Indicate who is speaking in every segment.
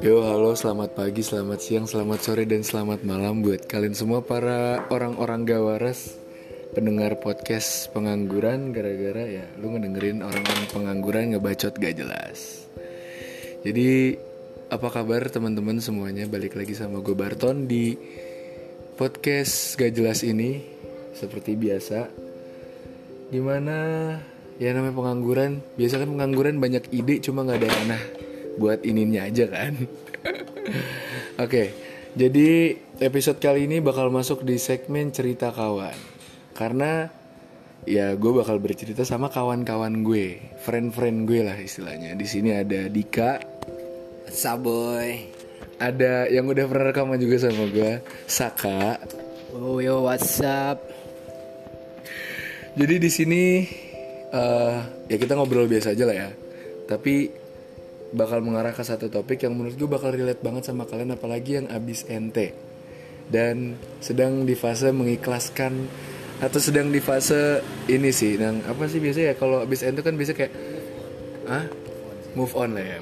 Speaker 1: Yo halo selamat pagi, selamat siang, selamat sore dan selamat malam buat kalian semua para orang-orang gawaras pendengar podcast pengangguran. Gara-gara ya lu ngedengerin orang-orang pengangguran ngebacot gak jelas. Jadi apa kabar teman-teman semuanya? Balik lagi sama gue Barton di podcast gak jelas ini seperti biasa. Gimana ya namanya pengangguran. Biasa kan pengangguran banyak ide cuma nggak ada ranah buat ininya aja kan? Oke jadi episode kali ini bakal masuk di segmen cerita kawan. Karena ya gue bakal bercerita sama kawan-kawan gue. Friend-friend gue lah istilahnya. Di sini ada Dika
Speaker 2: Saboy.
Speaker 1: Ada yang udah pernah rekaman juga sama gue Saka.
Speaker 2: Oh yo what's up?
Speaker 1: Jadi di sini eh, ya kita ngobrol biasa aja lah ya. Tapi bakal mengarah ke satu topik yang menurut gue bakal relate banget sama kalian apalagi yang abis ente dan sedang di fase mengikhlaskan atau sedang di fase ini sih yang apa sih biasanya ya? Kalau abis ente kan biasa kayak ah move on lah ya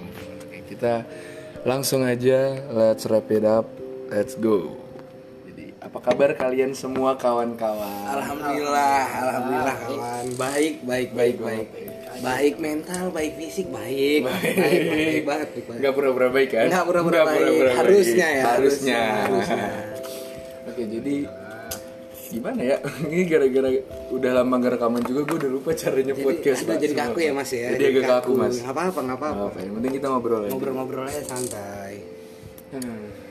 Speaker 1: kita langsung aja let's wrap it up let's go apa kabar kalian semua kawan-kawan
Speaker 2: Alhamdulillah, alhamdulillah kawan. Baik, baik, baik, baik. Baik mental, baik fisik, baik. Baik, baik, baik banget, baik banget.
Speaker 1: Nggak pura-pura baik kan?
Speaker 2: Nggak pura-pura baik. Harusnya ya,
Speaker 1: Harusnya.
Speaker 2: harusnya,
Speaker 1: Oke, jadi gimana ya? Ini gara-gara udah lama gak rekaman juga, gue udah lupa caranya podcast.
Speaker 2: aduh, jadi kaku ya mas ya.
Speaker 1: Jadi agak kaku mas.
Speaker 2: Nggak apa-apa, nggak apa-apa.
Speaker 1: apa, yang penting kita ngobrol aja.
Speaker 2: Ngobrol-ngobrol aja santai.
Speaker 1: Hmm.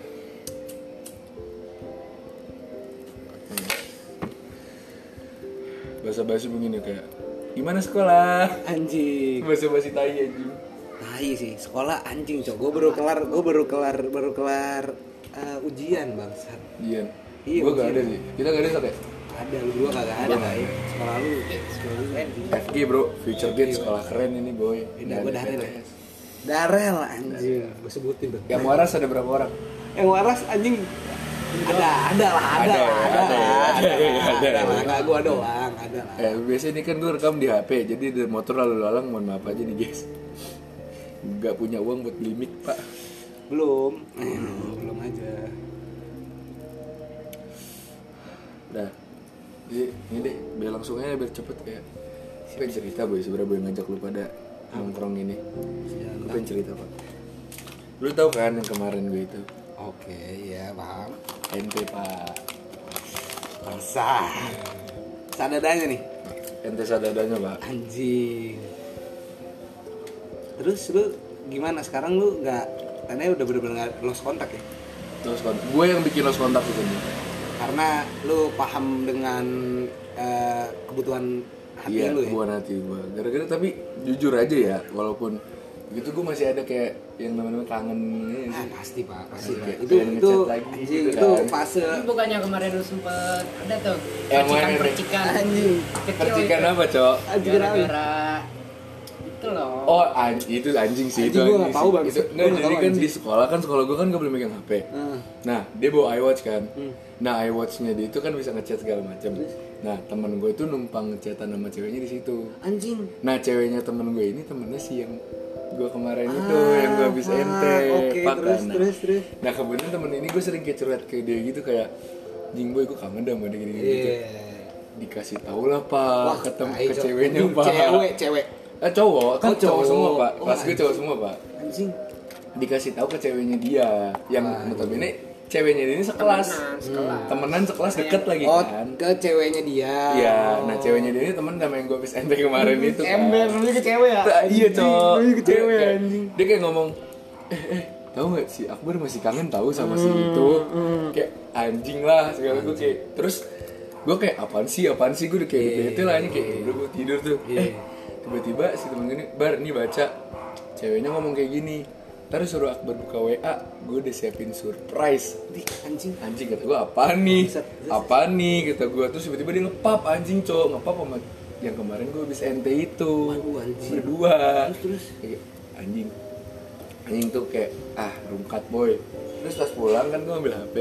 Speaker 1: Bahasa-bahasa begini kayak gimana sekolah?
Speaker 2: Anjing.
Speaker 1: Bahasa-bahasa tai anjing.
Speaker 2: Tai sih, sekolah anjing cok. Gue baru kelar, gue baru kelar, baru kelar eh, ujian bangsat.
Speaker 1: Iya.
Speaker 2: Iya,
Speaker 1: Gue gak
Speaker 2: ujian.
Speaker 1: ada sih. Kita gak ada sampai.
Speaker 2: Ada lu dua kagak ada kali. Sekolah lu, sekolah lu anjing.
Speaker 1: FG bro, Future Gate sekolah keren ini boy.
Speaker 2: Ini gue Darel. Darel anjing. Gue sebutin tuh.
Speaker 1: Yang waras ada berapa orang?
Speaker 2: Yang waras anjing ada ada lah ada
Speaker 1: Ada, ada,
Speaker 2: ada
Speaker 1: ada,
Speaker 2: ada lah
Speaker 1: ada,
Speaker 2: ada lah
Speaker 1: ada.
Speaker 2: Nggak ada lah
Speaker 1: Eh, biasanya ini kan gue rekam di HP, jadi di motor lalu lalang mohon maaf aja nih guys. Gak punya uang buat beli mic pak.
Speaker 2: belum eh, belum aja
Speaker 1: Udah, jadi ini deh, biar langsung aja biar cepet kayak. Gue pengen cerita boy, sebenernya boy ngajak lu pada nongkrong ini. Gue pengen cerita pak. Lu tahu kan yang kemarin gue itu?
Speaker 2: oke ya paham
Speaker 1: NT pak.
Speaker 2: basah sadadanya nih
Speaker 1: NT sadadanya pak.
Speaker 2: anjing terus lu gimana sekarang lu nggak tanya udah bener-bener lost kontak ya
Speaker 1: Terus kontak. Gue yang bikin lost kontak itu
Speaker 2: karena lu paham dengan eh, kebutuhan hati
Speaker 1: iya,
Speaker 2: lu ya
Speaker 1: bukan hati gue. Gara-gara tapi jujur aja ya, walaupun gitu gue masih ada kayak yang namanya kangen ini
Speaker 2: Ah, pasti pak pasti
Speaker 1: Kayak
Speaker 2: pak itu itu
Speaker 1: ngechat lagi
Speaker 2: anjing
Speaker 1: gitu
Speaker 2: itu
Speaker 1: kan.
Speaker 2: fase
Speaker 3: Ini bukannya kemarin lu sempet ada tuh
Speaker 1: Yang nih?
Speaker 3: percikan
Speaker 2: anjing
Speaker 3: kecil
Speaker 1: Percikan
Speaker 3: itu.
Speaker 1: apa, Cok?
Speaker 3: gara-gara itu loh
Speaker 1: Oh, an- itu anjing sih
Speaker 2: Anjing
Speaker 1: itu.
Speaker 2: gua nggak
Speaker 1: sih.
Speaker 2: tahu, Bang.
Speaker 1: Itu, nggak, jadi kan
Speaker 2: anjing.
Speaker 1: di sekolah kan sekolah gue kan gak boleh megang HP.
Speaker 2: Hmm.
Speaker 1: Nah, dia bawa iWatch kan. Nah, iWatchnya dia itu kan bisa ngechat segala macam. Nah, temen gue itu numpang ngechatan sama ceweknya di situ.
Speaker 2: anjing
Speaker 1: Nah, ceweknya temen gue ini temennya si yang gue kemarin itu yang gue habis
Speaker 2: ah,
Speaker 1: ente.
Speaker 2: oke,
Speaker 1: Pak,
Speaker 2: terus,
Speaker 1: kan.
Speaker 2: terus, terus.
Speaker 1: Nah, kebetulan temen ini gue sering kayak curhat ke dia gitu kayak Jing boy gue kangen dah sama dia gini, -gini gitu.
Speaker 2: Iya.
Speaker 1: Dikasih tau lah pak, ketemu ke ceweknya pak.
Speaker 2: cewek cewek
Speaker 1: Eh cowok, kan
Speaker 2: Oh,
Speaker 1: cowok.
Speaker 2: cowok.
Speaker 1: semua pak.
Speaker 2: Oh,
Speaker 1: Kelas gue cowok semua pak.
Speaker 2: anjing
Speaker 1: Dikasih tahu ke ceweknya dia, yang notabene ceweknya dia ini sekelas,
Speaker 3: Temenan, sekelas.
Speaker 1: temenan sekelas deket lagi
Speaker 2: oh
Speaker 1: kan.
Speaker 2: ke ceweknya dia
Speaker 1: Iya, nah ceweknya dia ini temen sama yang gue habis ente kemarin itu kan.
Speaker 2: ember lu ke cewek ya
Speaker 1: Nah, iya cowok.
Speaker 2: Ke cewek
Speaker 1: Dia kayak-
Speaker 2: anjing
Speaker 1: Dia kayak ngomong, eh eh tahu nggak si Akbar masih kangen tahu sama si
Speaker 2: Hmm,
Speaker 1: itu. Kayak anjing lah segala gue kayak terus gue kayak apaan sih apaan sih gue udah kayak bete lah ini kayak udah gue tidur tuh. Eh tiba-tiba si temen gue ini bar nih baca ceweknya ngomong kayak gini. Ntar suruh Akbar buka WA, gue udah siapin surprise.
Speaker 2: Di, anjing.
Speaker 1: Anjing kata gue apa nih?
Speaker 2: Buset,
Speaker 1: Apa nih? Kata gue terus tiba-tiba dia ngepap anjing cowok ngepap sama yang kemarin gue habis ente itu.
Speaker 2: Waduh, anjing.
Speaker 1: berdua.
Speaker 2: Terus, terus?
Speaker 1: Kayak, anjing. Anjing tuh kayak ah rungkat boy. Terus pas pulang kan gue ambil hp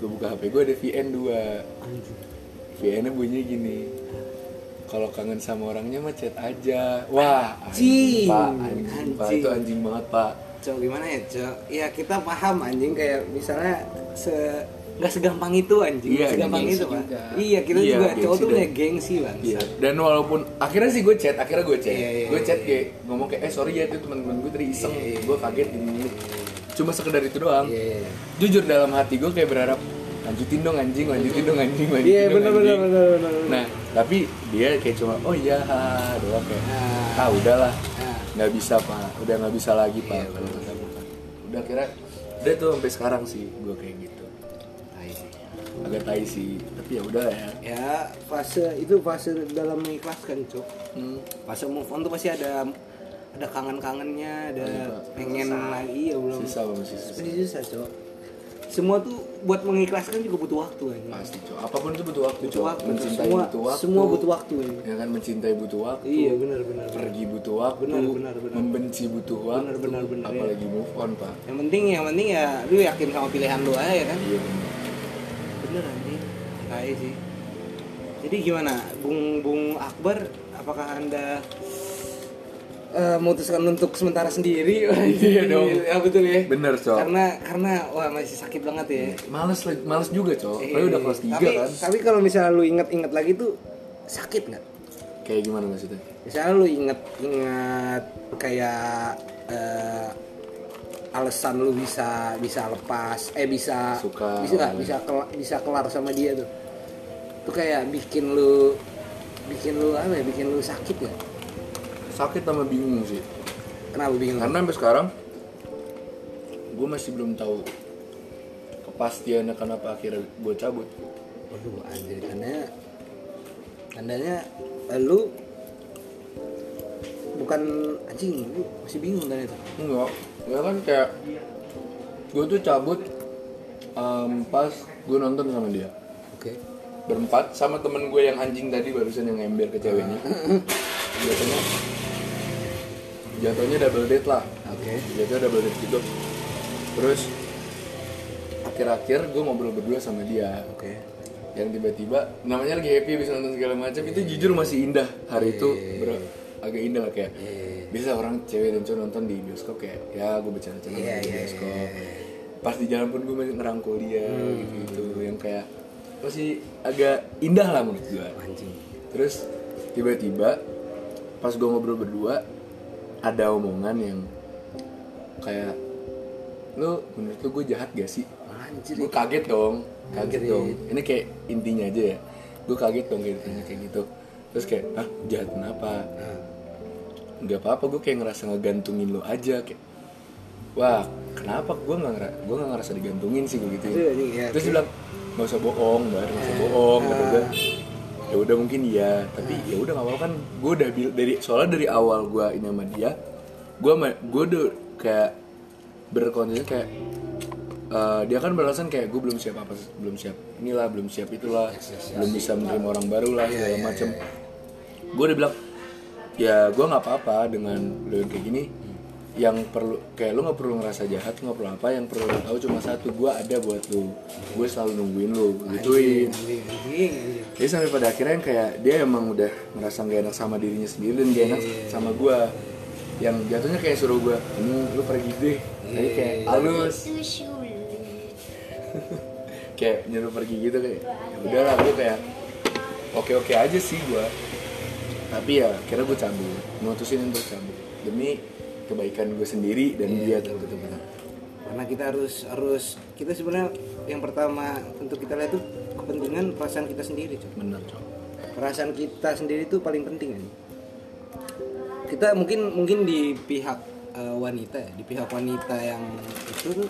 Speaker 1: gue buka hp gue ada VN 2
Speaker 2: anjing.
Speaker 1: VN nya bunyinya gini kalau kangen sama orangnya mah chat aja. Wah
Speaker 2: Anjing.
Speaker 1: pak. Anjing, pak.
Speaker 2: Anjing.
Speaker 1: itu anjing banget pak
Speaker 2: Cok gimana ya cok? Ya kita paham anjing kayak misalnya se nggak segampang itu anjing,
Speaker 1: Iya,
Speaker 2: segampang itu pak. Iya kita
Speaker 1: Iya,
Speaker 2: juga cowok tuh punya gengsi bang.
Speaker 1: Iya, dan walaupun akhirnya sih gue chat, akhirnya gue chat,
Speaker 2: Iya, iya,
Speaker 1: gue chat
Speaker 2: iya.
Speaker 1: kayak ngomong kayak, eh sorry ya itu teman-teman gue tadi iseng,
Speaker 2: Iya, iya.
Speaker 1: gue kaget ini, ini. cuma sekedar itu doang.
Speaker 2: Iya, iya.
Speaker 1: Jujur dalam hati gue kayak berharap lanjutin dong anjing, lanjutin dong anjing, lanjutin
Speaker 2: Iya
Speaker 1: dong
Speaker 2: benar
Speaker 1: anjing.
Speaker 2: benar benar benar.
Speaker 1: Nah, tapi dia kayak cuma, oh iya, haha, doang kayak,
Speaker 2: Nah.
Speaker 1: ah udahlah. Nggak bisa pak, udah nggak bisa lagi pak,
Speaker 2: Iya,
Speaker 1: kalau kata gue. Udah kira, udah tuh sampai sekarang sih gue kayak gitu,
Speaker 2: Tai sih.
Speaker 1: agak tai sih, tapi ya udah ya.
Speaker 2: Ya fase itu fase dalam mengikhlaskan cok.
Speaker 1: Hmm.
Speaker 2: Fase move on tuh pasti ada ada kangen-kangennya, ada
Speaker 1: Iya, Pak.
Speaker 2: pengen lagi ya belum.
Speaker 1: Sisa bang, sisa.
Speaker 2: Cok. Semua tuh buat mengikhlaskan juga butuh waktu anjing.
Speaker 1: Pasti cok, apa pun itu butuh waktu
Speaker 2: Butuh waktu.
Speaker 1: mencintai
Speaker 2: semua,
Speaker 1: butuh waktu,
Speaker 2: Semua butuh waktu anjing.
Speaker 1: ya kan mencintai butuh waktu,
Speaker 2: Iya benar benar.
Speaker 1: pergi butuh waktu,
Speaker 2: Benar, benar, benar.
Speaker 1: membenci butuh waktu,
Speaker 2: Benar, benar, benar, ya.
Speaker 1: apalagi move on pak.
Speaker 2: Yang penting yang penting ya lu yakin sama pilihan lu aja kan.
Speaker 1: Iya benar.
Speaker 2: Bener anjing. Kayak sih. Jadi gimana, Bung Bung Akbar? Apakah anda eh, memutuskan untuk sementara sendiri?
Speaker 1: Iya dong.
Speaker 2: Ya betul ya.
Speaker 1: Bener cok.
Speaker 2: Karena karena wah masih sakit banget ya.
Speaker 1: Males, males juga cok.
Speaker 2: Eh,
Speaker 1: udah kelas 3
Speaker 2: tapi,
Speaker 1: kan?
Speaker 2: Tapi kalau misalnya lu inget-inget lagi tuh sakit nggak?
Speaker 1: Kayak gimana maksudnya?
Speaker 2: Misalnya lu inget-inget kayak eh, alasan lu bisa bisa lepas, eh bisa
Speaker 1: Suka
Speaker 2: bisa
Speaker 1: awalnya.
Speaker 2: bisa kelar, bisa kelar sama dia tuh. Tuh kayak bikin lu bikin lu apa ya? Bikin lu sakit ya?
Speaker 1: Sakit sama bingung sih.
Speaker 2: Kenapa bingung?
Speaker 1: Karena sampai sekarang gue masih belum tahu kepastiannya kenapa akhirnya gue cabut.
Speaker 2: Waduh, anjir tandanya tandanya eh, lu bukan anjing, lu masih bingung tadi itu.
Speaker 1: Enggak, ya kan kayak gue tuh cabut em, pas gue nonton sama dia
Speaker 2: Oke.
Speaker 1: berempat sama temen gue yang anjing tadi barusan yang ember ke ceweknya jatuhnya jatuhnya double date lah.
Speaker 2: Oke.
Speaker 1: jatuhnya double date gitu. Terus akhir-akhir gue ngobrol berdua sama dia.
Speaker 2: Oke.
Speaker 1: yang tiba-tiba namanya lagi happy bisa nonton segala macam itu jujur masih indah. Hari itu bro agak indah lah kayak bisa orang cewek dan cowok nonton di bioskop kayak ya gue bercanda-canda
Speaker 2: Iya,
Speaker 1: di
Speaker 2: iya,
Speaker 1: bioskop. pas di jalan pun gue masih ngerangkul dia gitu gitu yang kayak masih agak indah lah menurut gue terus tiba-tiba pas gue ngobrol berdua ada omongan yang kayak lu menurut lu gue jahat gak sih?
Speaker 2: Anjir.
Speaker 1: gue kaget dong kaget
Speaker 2: Anjir.
Speaker 1: dong. Ini kayak intinya aja ya. Gue kaget dong kayak ditanya kayak gitu. Terus kayak ah jahat kenapa? Nggak apa-apa gue kayak ngerasa ngegantungin lo aja. Kayak wah kenapa gue nggak ngera gue nggak ngerasa digantungin sih? Gue gitu
Speaker 2: Iya, iya,
Speaker 1: terus dia bilang nggak usah bohong bar nggak usah bohong kata gue ya udah mungkin iya tapi ya udah nggak apa-apa kan. Gue udah bil- dari soalnya dari awal gue ini sama dia gue gue udah kayak berkonsep kayak eh, dia kan beralasan kayak gue belum siap apa belum siap inilah belum siap itulah belum bisa menerima orang baru lah segala macem. gue udah bilang ya gue nggak apa-apa dengan lo yang kayak gini yang perlu kayak lu nggak perlu ngerasa jahat nggak perlu apa yang perlu lu tahu cuma satu gue ada buat lu. Gue selalu nungguin lu gituin. jadi sampai pada akhirnya yang kayak dia emang udah ngerasa gak enak sama dirinya sendiri dan gak enak sama gue yang jatuhnya kayak suruh gue hmm, lu pergi deh. Jadi kayak halus. Kayak nyuruh pergi gitu kayak ya udahlah gue kayak oke oke aja sih gue tapi ya kira gue cabut mutusin untuk cabut. Demi kebaikan gue sendiri dan dia tuh betul betul
Speaker 2: karena kita harus harus kita sebenarnya yang pertama untuk kita lihat tuh kepentingan perasaan kita sendiri Cok.
Speaker 1: bener cok.
Speaker 2: Perasaan kita sendiri itu paling penting kan. Kita mungkin mungkin di pihak eh, wanita ya di pihak wanita yang itu tuh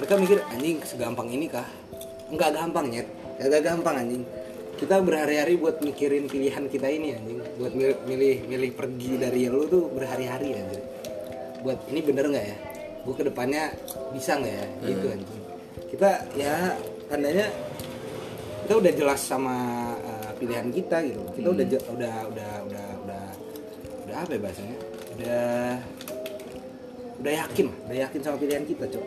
Speaker 2: mereka mikir anjing segampang ini kah? Enggak gampang nyet. Enggak gampang anjing. Kita berhari-hari buat mikirin pilihan kita ini anjing. Buat milih milih, milih pergi dari lu tuh berhari-hari anjing buat ini bener nggak ya? Gue ke depannya bisa nggak ya? Gitu anjing. Kita ya tandanya kita udah jelas sama uh, pilihan kita gitu. Kita udah je- udah udah udah udah udah apa ya bahasanya? Udah udah yakin udah yakin sama pilihan kita cok.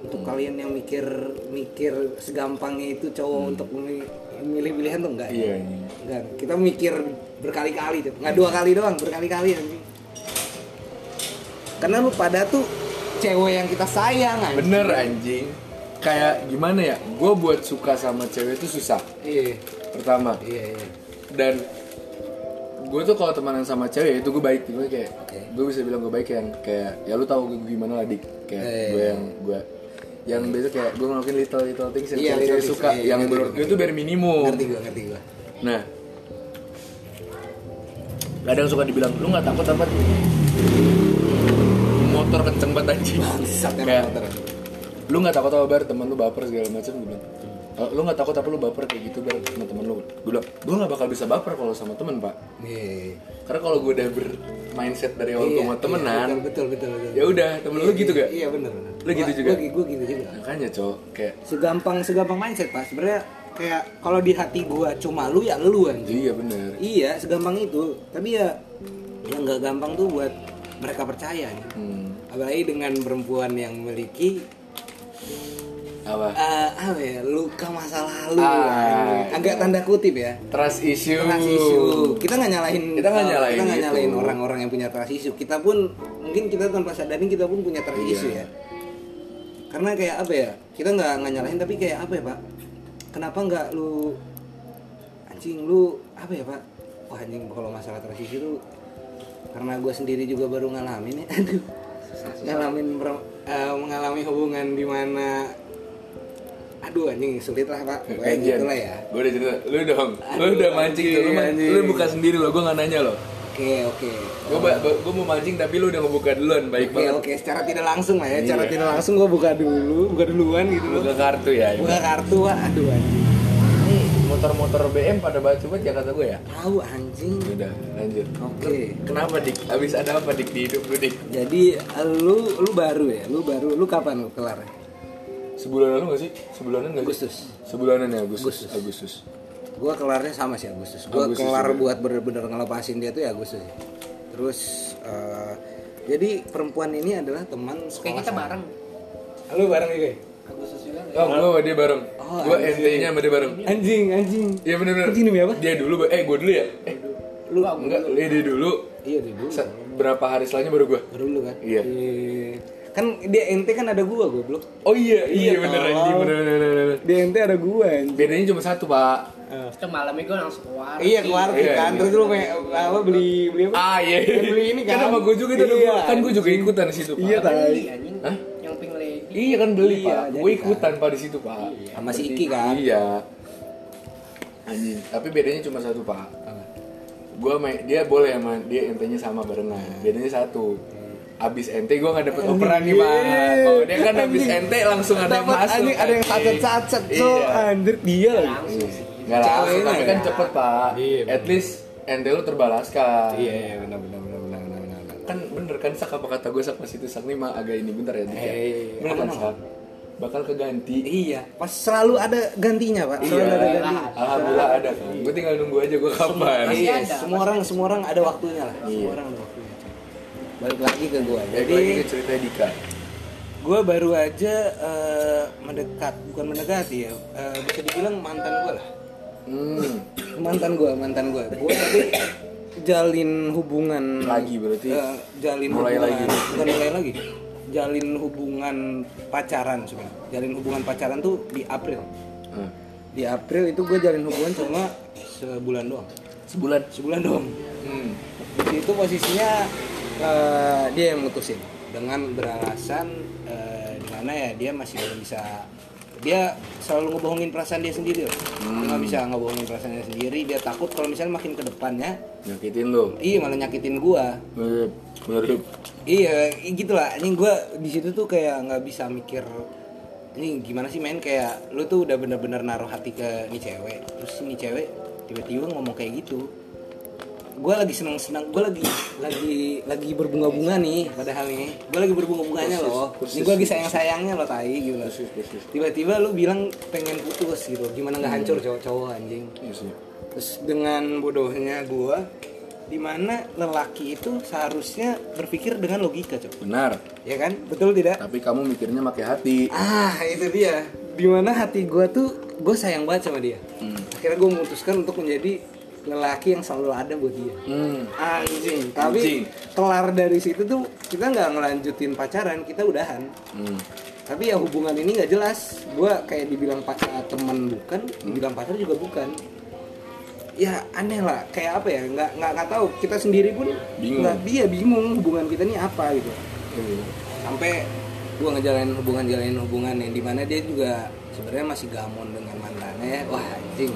Speaker 2: Untuk kalian yang mikir mikir segampangnya itu cowok untuk memilih milih pilihan tuh enggak
Speaker 1: Iya,
Speaker 2: ya? enggak kita mikir berkali-kali tuh nggak dua kali doang berkali-kali anjing karena lu pada tuh cewek yang kita sayang anjing.
Speaker 1: Bener anjing. Kayak gimana ya? Gue buat suka sama cewek itu susah.
Speaker 2: iya.
Speaker 1: Pertama.
Speaker 2: iya iya.
Speaker 1: Dan gue tuh kalau temenan sama cewek itu gue baik. Gue kayak
Speaker 2: Oke.
Speaker 1: gue bisa bilang gue baik yang kayak ya lu tahu gue gimana lah dik. Kayak
Speaker 2: Eh,
Speaker 1: gue yang gue yang biasa kayak gue ngelakuin little little things yang
Speaker 2: Iya,
Speaker 1: cewek
Speaker 2: little
Speaker 1: suka
Speaker 2: Iya,
Speaker 1: yang menurut gue itu bare minimum.
Speaker 2: Ngerti gua ngerti gua.
Speaker 1: Nah. Kadang suka dibilang lu nggak takut apa motor kenceng banget anjing. Kayak,
Speaker 2: motor.
Speaker 1: lu nggak takut apa bar temen lu baper segala macam gue bilang. "Oh, lu nggak takut apa lu baper kayak gitu bar sama temen lu. Gue bilang gue nggak bakal bisa baper kalau sama temen pak.
Speaker 2: Iya.
Speaker 1: Karena kalau gue udah ber mindset dari awal gue mau temenan
Speaker 2: iya, betul betul betul, betul.
Speaker 1: ya udah temen lu gitu gak
Speaker 2: iya bener bener.
Speaker 1: Lu gitu juga?
Speaker 2: gua gitu juga.
Speaker 1: Makanya cowok kayak
Speaker 2: segampang segampang mindset pak. Sebenarnya kayak kalau di hati gua cuma lu ya lu anjing.
Speaker 1: Iya bener.
Speaker 2: Iya segampang itu. Tapi ya yang nggak gampang tuh buat mereka percaya nih.
Speaker 1: hmm,
Speaker 2: apalagi dengan perempuan yang memiliki
Speaker 1: apa?
Speaker 2: eh, apa ya luka masa lalu.
Speaker 1: Ah,
Speaker 2: agak tanda kutip ya.
Speaker 1: Trust issue.
Speaker 2: Trust issue. Kita nggak nyalahin
Speaker 1: Kita nggak
Speaker 2: eh,
Speaker 1: nyalahin
Speaker 2: kita nggak nyalahin orang-orang yang punya trust issue. Kita pun mungkin kita tanpa sadarin kita pun punya trust
Speaker 1: Iya.
Speaker 2: issue ya. Karena kayak apa ya kita nggak nggak nyalahin tapi kayak apa ya pak? Kenapa nggak lu anjing lu apa ya pak? Wah anjing kalau masalah trust issue tuh karena gue sendiri juga baru ngalamin ya. Aduh. Ngalamin per- eh, mengalami hubungan di mana aduh anjing sulit lah pak. Kayak gitu lah ya.
Speaker 1: Gue udah cerita lu dong. Lu
Speaker 2: Aduh,
Speaker 1: udah mancing tuh lu,
Speaker 2: anjing.
Speaker 1: lu buka sendiri lo gue nggak nanya lo
Speaker 2: oke oke.
Speaker 1: Gue gue mau mancing tapi lu udah ngebuka duluan baik
Speaker 2: Oke
Speaker 1: banget.
Speaker 2: oke secara tidak langsung lah ya, secara
Speaker 1: Iya.
Speaker 2: tidak langsung gue buka dulu, buka duluan gitu.
Speaker 1: Buka kartu ya
Speaker 2: Buka kartu wah, aduh anjing.
Speaker 1: Motor-motor BM pada batu banget ya kata gue ya
Speaker 2: Tahu anjing.
Speaker 1: udah lanjut
Speaker 2: Oke.
Speaker 1: kenapa dik abis ada apa dik di hidup lu dik
Speaker 2: Jadi lu lu baru ya, lu baru, lu kapan lu kelar?
Speaker 1: sebulan lalu gak sih sebulanan gak sih
Speaker 2: Agustus.
Speaker 1: sebulanan ya Agustus Agustus,
Speaker 2: Gua kelarnya sama sih Agustus. Gua
Speaker 1: Agustus
Speaker 2: kelar
Speaker 1: juga.
Speaker 2: buat bener-bener ngelepasin dia tuh ya Agustus. Terus eh, jadi perempuan ini adalah teman
Speaker 3: Kayak
Speaker 2: sekolah.
Speaker 3: kita
Speaker 2: saya.
Speaker 3: bareng.
Speaker 2: Lu bareng juga? ya?
Speaker 3: Agustus juga.
Speaker 1: oh gue sama dia bareng
Speaker 2: Oh,
Speaker 1: gue
Speaker 2: anjing.
Speaker 1: NT nya sama dia bareng
Speaker 2: Anjing, anjing.
Speaker 1: Iya
Speaker 2: Anjing demi apa?
Speaker 1: Dia dulu, eh gue dulu ya? Eh,
Speaker 2: Lu
Speaker 1: enggak, eh, dia dulu
Speaker 2: Iya di dulu.
Speaker 1: Se- Berapa hari setelahnya baru gue?
Speaker 2: Baru lu kan?
Speaker 1: Iya.
Speaker 2: Kan dia ente kan ada gua goblok.
Speaker 1: Oh iya, iya,
Speaker 2: Iya,
Speaker 1: bener anjing, bener, bener, bener, bener.
Speaker 2: Di ente ada gua anjing.
Speaker 1: Bedanya cuma satu pak
Speaker 3: Itu malamnya gue langsung keluar.
Speaker 2: Iya keluar
Speaker 1: Iya,
Speaker 2: kan,
Speaker 1: iya.
Speaker 2: terus lu kayak apa beli beli apa?
Speaker 1: Ah iya,
Speaker 2: beli ini kan.
Speaker 1: Kan sama gue juga itu
Speaker 2: Iya,
Speaker 1: gua. Kan gue juga ikutan di situ pak
Speaker 2: Iya, tadi.
Speaker 3: anjing.
Speaker 1: Hah? Iya kan beli
Speaker 2: Iya,
Speaker 1: pak, gue
Speaker 2: kan.
Speaker 1: ikutan pak di situ pak.
Speaker 2: Sama si Iki kan.
Speaker 1: Iya. Anjing, tapi bedanya cuma satu pak. Gue main, dia boleh sama, dia ente-nya sama barengan. Bedanya satu. Abis ente gue gak dapet operan nih pak. Kalau dia kan abis ente langsung ada yang masuk
Speaker 2: anjing ada yang sacet-sacet so
Speaker 1: Iya.
Speaker 2: anjir dia lagi.
Speaker 1: Nggak langsung, tapi kan cepet pak.
Speaker 2: Iya,
Speaker 1: At least ente lu terbalaskan.
Speaker 2: Iya iya
Speaker 1: Kan bener kan sak apa kata gue sak pas itu sak nih mah agak ini bentar ya Dik, ya.
Speaker 2: Eh, iya, iya.
Speaker 1: Bener kan sak Bakal keganti
Speaker 2: Iya, pas selalu ada gantinya pak. Selalu
Speaker 1: Iya,
Speaker 2: ada ganti.
Speaker 1: alhamdulillah ada kan. Gue tinggal nunggu aja gue kapan.
Speaker 3: Masih
Speaker 2: Iya,
Speaker 3: ada,
Speaker 2: semua orang semua orang ada waktunya lah. Semua
Speaker 1: Iya.
Speaker 2: orang ada waktunya. Balik lagi ke gua.
Speaker 1: Jadi
Speaker 2: Jadi
Speaker 1: lagi ke cerita Dika.
Speaker 2: gue baru aja eh, mendekat, bukan mendekati ya, eh, bisa dibilang mantan gue lah.
Speaker 1: Hmm,
Speaker 2: Mantan gue, mantan gue. Gue tapi jalin hubungan
Speaker 1: lagi berarti.
Speaker 2: eh, jalin
Speaker 1: mulai
Speaker 2: hubungan,
Speaker 1: lagi.
Speaker 2: bukan mulai lagi. Jalin hubungan pacaran sebenarnya. Jalin hubungan pacaran tuh di April.
Speaker 1: Hmm.
Speaker 2: Di April itu gue jalin hubungan cuma sebulan doang.
Speaker 1: Sebulan.
Speaker 2: Sebulan doang.
Speaker 1: Hmm.
Speaker 2: Di situ posisinya eh, dia yang mutusin dengan beralasan eh, di mana ya dia masih belum bisa dia selalu ngebohongin perasaan dia sendiri loh. Dia nggak bisa ngebohongin perasaan dia sendiri. Dia takut kalau misalnya makin ke depannya,
Speaker 1: Nyakitin lo.
Speaker 2: iya malah nyakitin gua.
Speaker 1: Bener. Bener.
Speaker 2: Iya, gitulah. Ini gua di situ tuh kayak nggak bisa mikir ini gimana sih main kayak lu tuh udah bener-bener naruh hati ke nih cewek, terus ini cewek tiba-tiba ngomong kayak gitu. Gue lagi seneng-seneng, gue lagi lagi lagi berbunga-bunga nih, padahal nih, gue lagi berbunga-bunganya loh. Ini gue lagi sayang-sayangnya loh tai gitu.
Speaker 1: persis.
Speaker 2: Tiba-tiba lu bilang pengen putus gitu, gimana nggak hancur cowok-cowok anjing.
Speaker 1: Iya.
Speaker 2: Terus dengan bodohnya gue, di mana lelaki itu seharusnya berpikir dengan logika cok
Speaker 1: Benar.
Speaker 2: ya kan betul tidak
Speaker 1: Tapi kamu mikirnya pakai hati.
Speaker 2: ah itu dia di mana hati gue tuh gue sayang banget sama dia
Speaker 1: Hmm.
Speaker 2: akhirnya gue memutuskan untuk menjadi lelaki yang selalu ada buat dia.
Speaker 1: Hmm.
Speaker 2: anjing. Tapi
Speaker 1: Anjing.
Speaker 2: kelar dari situ tuh kita nggak ngelanjutin pacaran kita udahan.
Speaker 1: Hmm.
Speaker 2: tapi ya hubungan ini nggak jelas. Gue kayak dibilang pacar teman bukan dibilang pacar juga bukan. Ya aneh lah. Kayak apa ya? Nggak nggak nggak tahu. Kita sendiri pun
Speaker 1: Bingung.
Speaker 2: nggak dia bingung hubungan kita ini apa gitu.
Speaker 1: Iya.
Speaker 2: sampai gue ngejalanin hubungan jalanin hubungan yang di mana dia juga sebenarnya masih gamon dengan mantannya. Wah anjing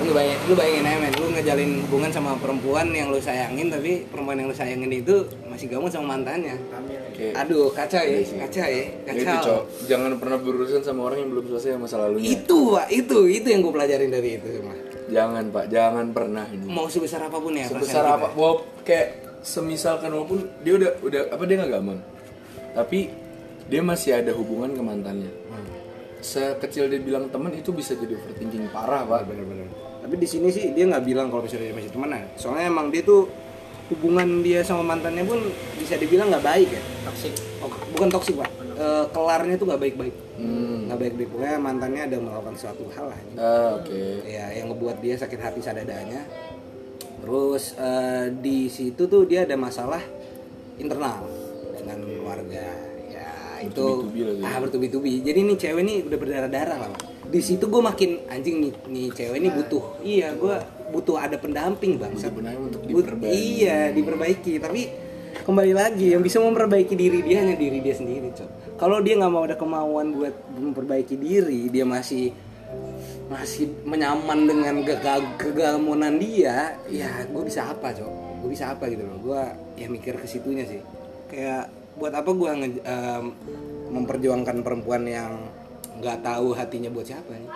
Speaker 2: lu ngebayangin lu bayangin aja men lu ngejalin hubungan sama perempuan yang lu sayangin tapi perempuan yang lu sayangin itu masih gamon sama mantannya
Speaker 1: Oke.
Speaker 2: aduh kacau ya
Speaker 1: Iya
Speaker 2: kacau ya
Speaker 1: Itu
Speaker 2: kacau
Speaker 1: cok, jangan pernah berurusan sama orang yang belum selesai masa lalunya.
Speaker 2: itu pak itu itu yang gue pelajarin dari itu semua
Speaker 1: Jangan pak, jangan pernah ini.
Speaker 2: mau sebesar apa pun ya
Speaker 1: Sebesar apa,
Speaker 2: kita.
Speaker 1: wow, kayak semisalkan walaupun dia udah udah apa dia nggak gaman, tapi dia masih ada hubungan ke mantannya.
Speaker 2: Hmm.
Speaker 1: Sekecil dia bilang teman itu bisa jadi overthinking parah pak.
Speaker 2: bener-bener tapi di sini sih dia nggak bilang kalau misalnya dia masih temenan. Soalnya emang dia tuh hubungan dia sama mantannya pun bisa dibilang nggak baik ya.
Speaker 3: Toxic.
Speaker 2: Oh, bukan toksik pak. Eh, kelarnya tuh nggak baik-baik.
Speaker 1: Hmm.
Speaker 2: nggak baik-baik. Pokoknya mantannya ada melakukan suatu hal lah. Ini.
Speaker 1: Ah, oke.
Speaker 2: ya yang ngebuat dia sakit hati sadadanya. Terus eh, di situ tuh dia ada masalah internal dengan keluarga. Ya itu
Speaker 1: Bertubi-tubi
Speaker 2: ah bertubi-tubi. Jadi nih cewek nih udah berdarah-darah lah Pak. Di situ gue makin anjing nih nih cewek ini butuh iya gue butuh ada pendamping bang.
Speaker 1: Sebenarnya untuk
Speaker 2: But-
Speaker 1: diperbaiki.
Speaker 2: iya diperbaiki. Tapi kembali lagi yang bisa memperbaiki diri dia hanya diri dia sendiri cok. Kalau dia nggak mau ada kemauan buat memperbaiki diri dia masih masih menyaman dengan kega- kegamunan dia ya gue bisa apa cok? Gue bisa apa gitu loh. Gue ya mikir ke situnya sih. Kayak buat apa gue em, memperjuangkan perempuan yang nggak tahu hatinya buat siapa nih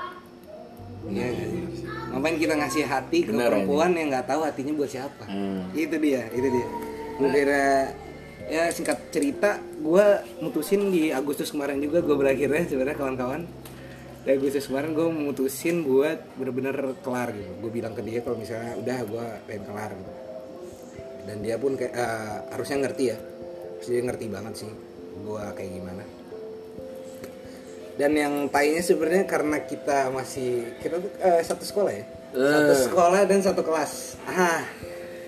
Speaker 2: Iya nggak sih? Ngapain kita ngasih hati ke
Speaker 1: Bener,
Speaker 2: perempuan yang nggak tahu hatinya buat siapa?
Speaker 1: Hmm.
Speaker 2: Itu dia, itu dia. Gue kira ya singkat cerita, gue mutusin di Agustus kemarin juga gue berakhirnya sebenarnya kawan-kawan. Di Agustus kemarin gue mutusin buat bener-bener kelar gitu. Gue bilang ke dia kalau misalnya udah gue pengen kelar gitu. Dan dia pun kayak eh, harusnya ngerti ya. Terus Dia ngerti banget sih gue kayak gimana dan yang tainya sebenarnya karena kita masih kita tuh eh, satu sekolah ya? Satu
Speaker 1: Eh.
Speaker 2: sekolah dan satu kelas. Ah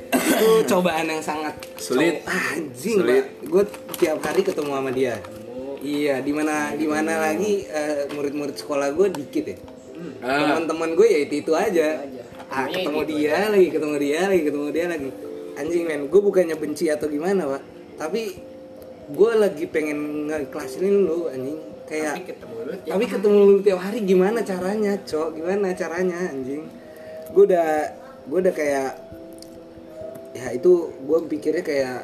Speaker 2: itu cobaan yang sangat
Speaker 1: Sulit.
Speaker 2: ah, anjing
Speaker 1: Sulit.
Speaker 2: gue tiap hari ketemu sama dia. Iya di mana di mana lagi eh, murid-murid sekolah gue dikit ya.
Speaker 1: Ah.
Speaker 2: teman-teman gue ya itu itu aja.
Speaker 3: Aja.
Speaker 2: ah, ketemu
Speaker 3: itu
Speaker 2: dia lagi ketemu dia lagi ketemu dia lagi. Anjing men gue bukannya benci atau gimana pak? Tapi gue lagi pengen ngekelasin lu anjing kayak
Speaker 3: tapi ketemu lu tiap
Speaker 2: tapi ketemu lu tiap hari gimana caranya cok? Gimana caranya anjing? Gue udah gue udah kayak ya itu gue pikirnya kayak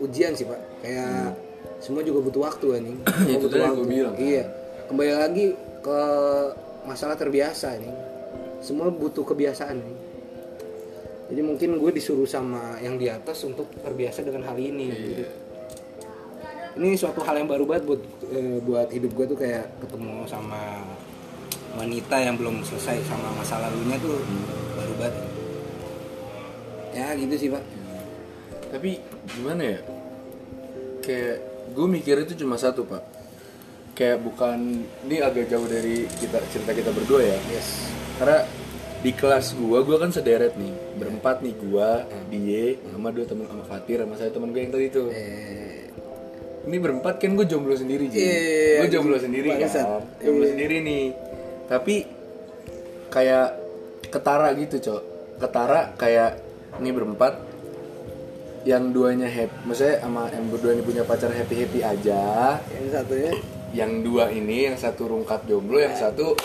Speaker 2: ujian sih pak. Kayak semua juga butuh waktu anjing.
Speaker 1: Hmm. Itu
Speaker 2: butuh
Speaker 1: tadi gua bilang, kan.
Speaker 2: iya. Kembali lagi ke masalah terbiasa nih semua butuh kebiasaan nih jadi mungkin gue disuruh sama yang di atas untuk terbiasa dengan hal ini
Speaker 1: Iya.
Speaker 2: gitu ini suatu hal yang baru banget buat eh, buat hidup gue tuh kayak ketemu sama wanita yang belum selesai sama masa lalunya tuh baru banget ya gitu sih pak
Speaker 1: Tapi gimana ya? Kayak gue mikir itu cuma satu pak. Kayak bukan ini agak jauh dari kita cerita kita berdua ya.
Speaker 2: yes
Speaker 1: Karena di kelas gua, gua kan sederet nih, berempat nih gua, dia, sama dua teman sama Fatir, sama saya teman gue yang tadi tuh.
Speaker 2: eh,
Speaker 1: Ini berempat kan gue jomblo sendiri jadi.
Speaker 2: Iya,
Speaker 1: gue jomblo sendiri kan. Jomblo sendiri nih. Tapi kayak ketara gitu, Cok. Ketara kayak ini berempat yang duanya happy, maksudnya sama yang berdua ini punya pacar happy happy aja.
Speaker 2: yang satunya
Speaker 1: Yang dua ini, yang satu rungkat jomblo, yang satu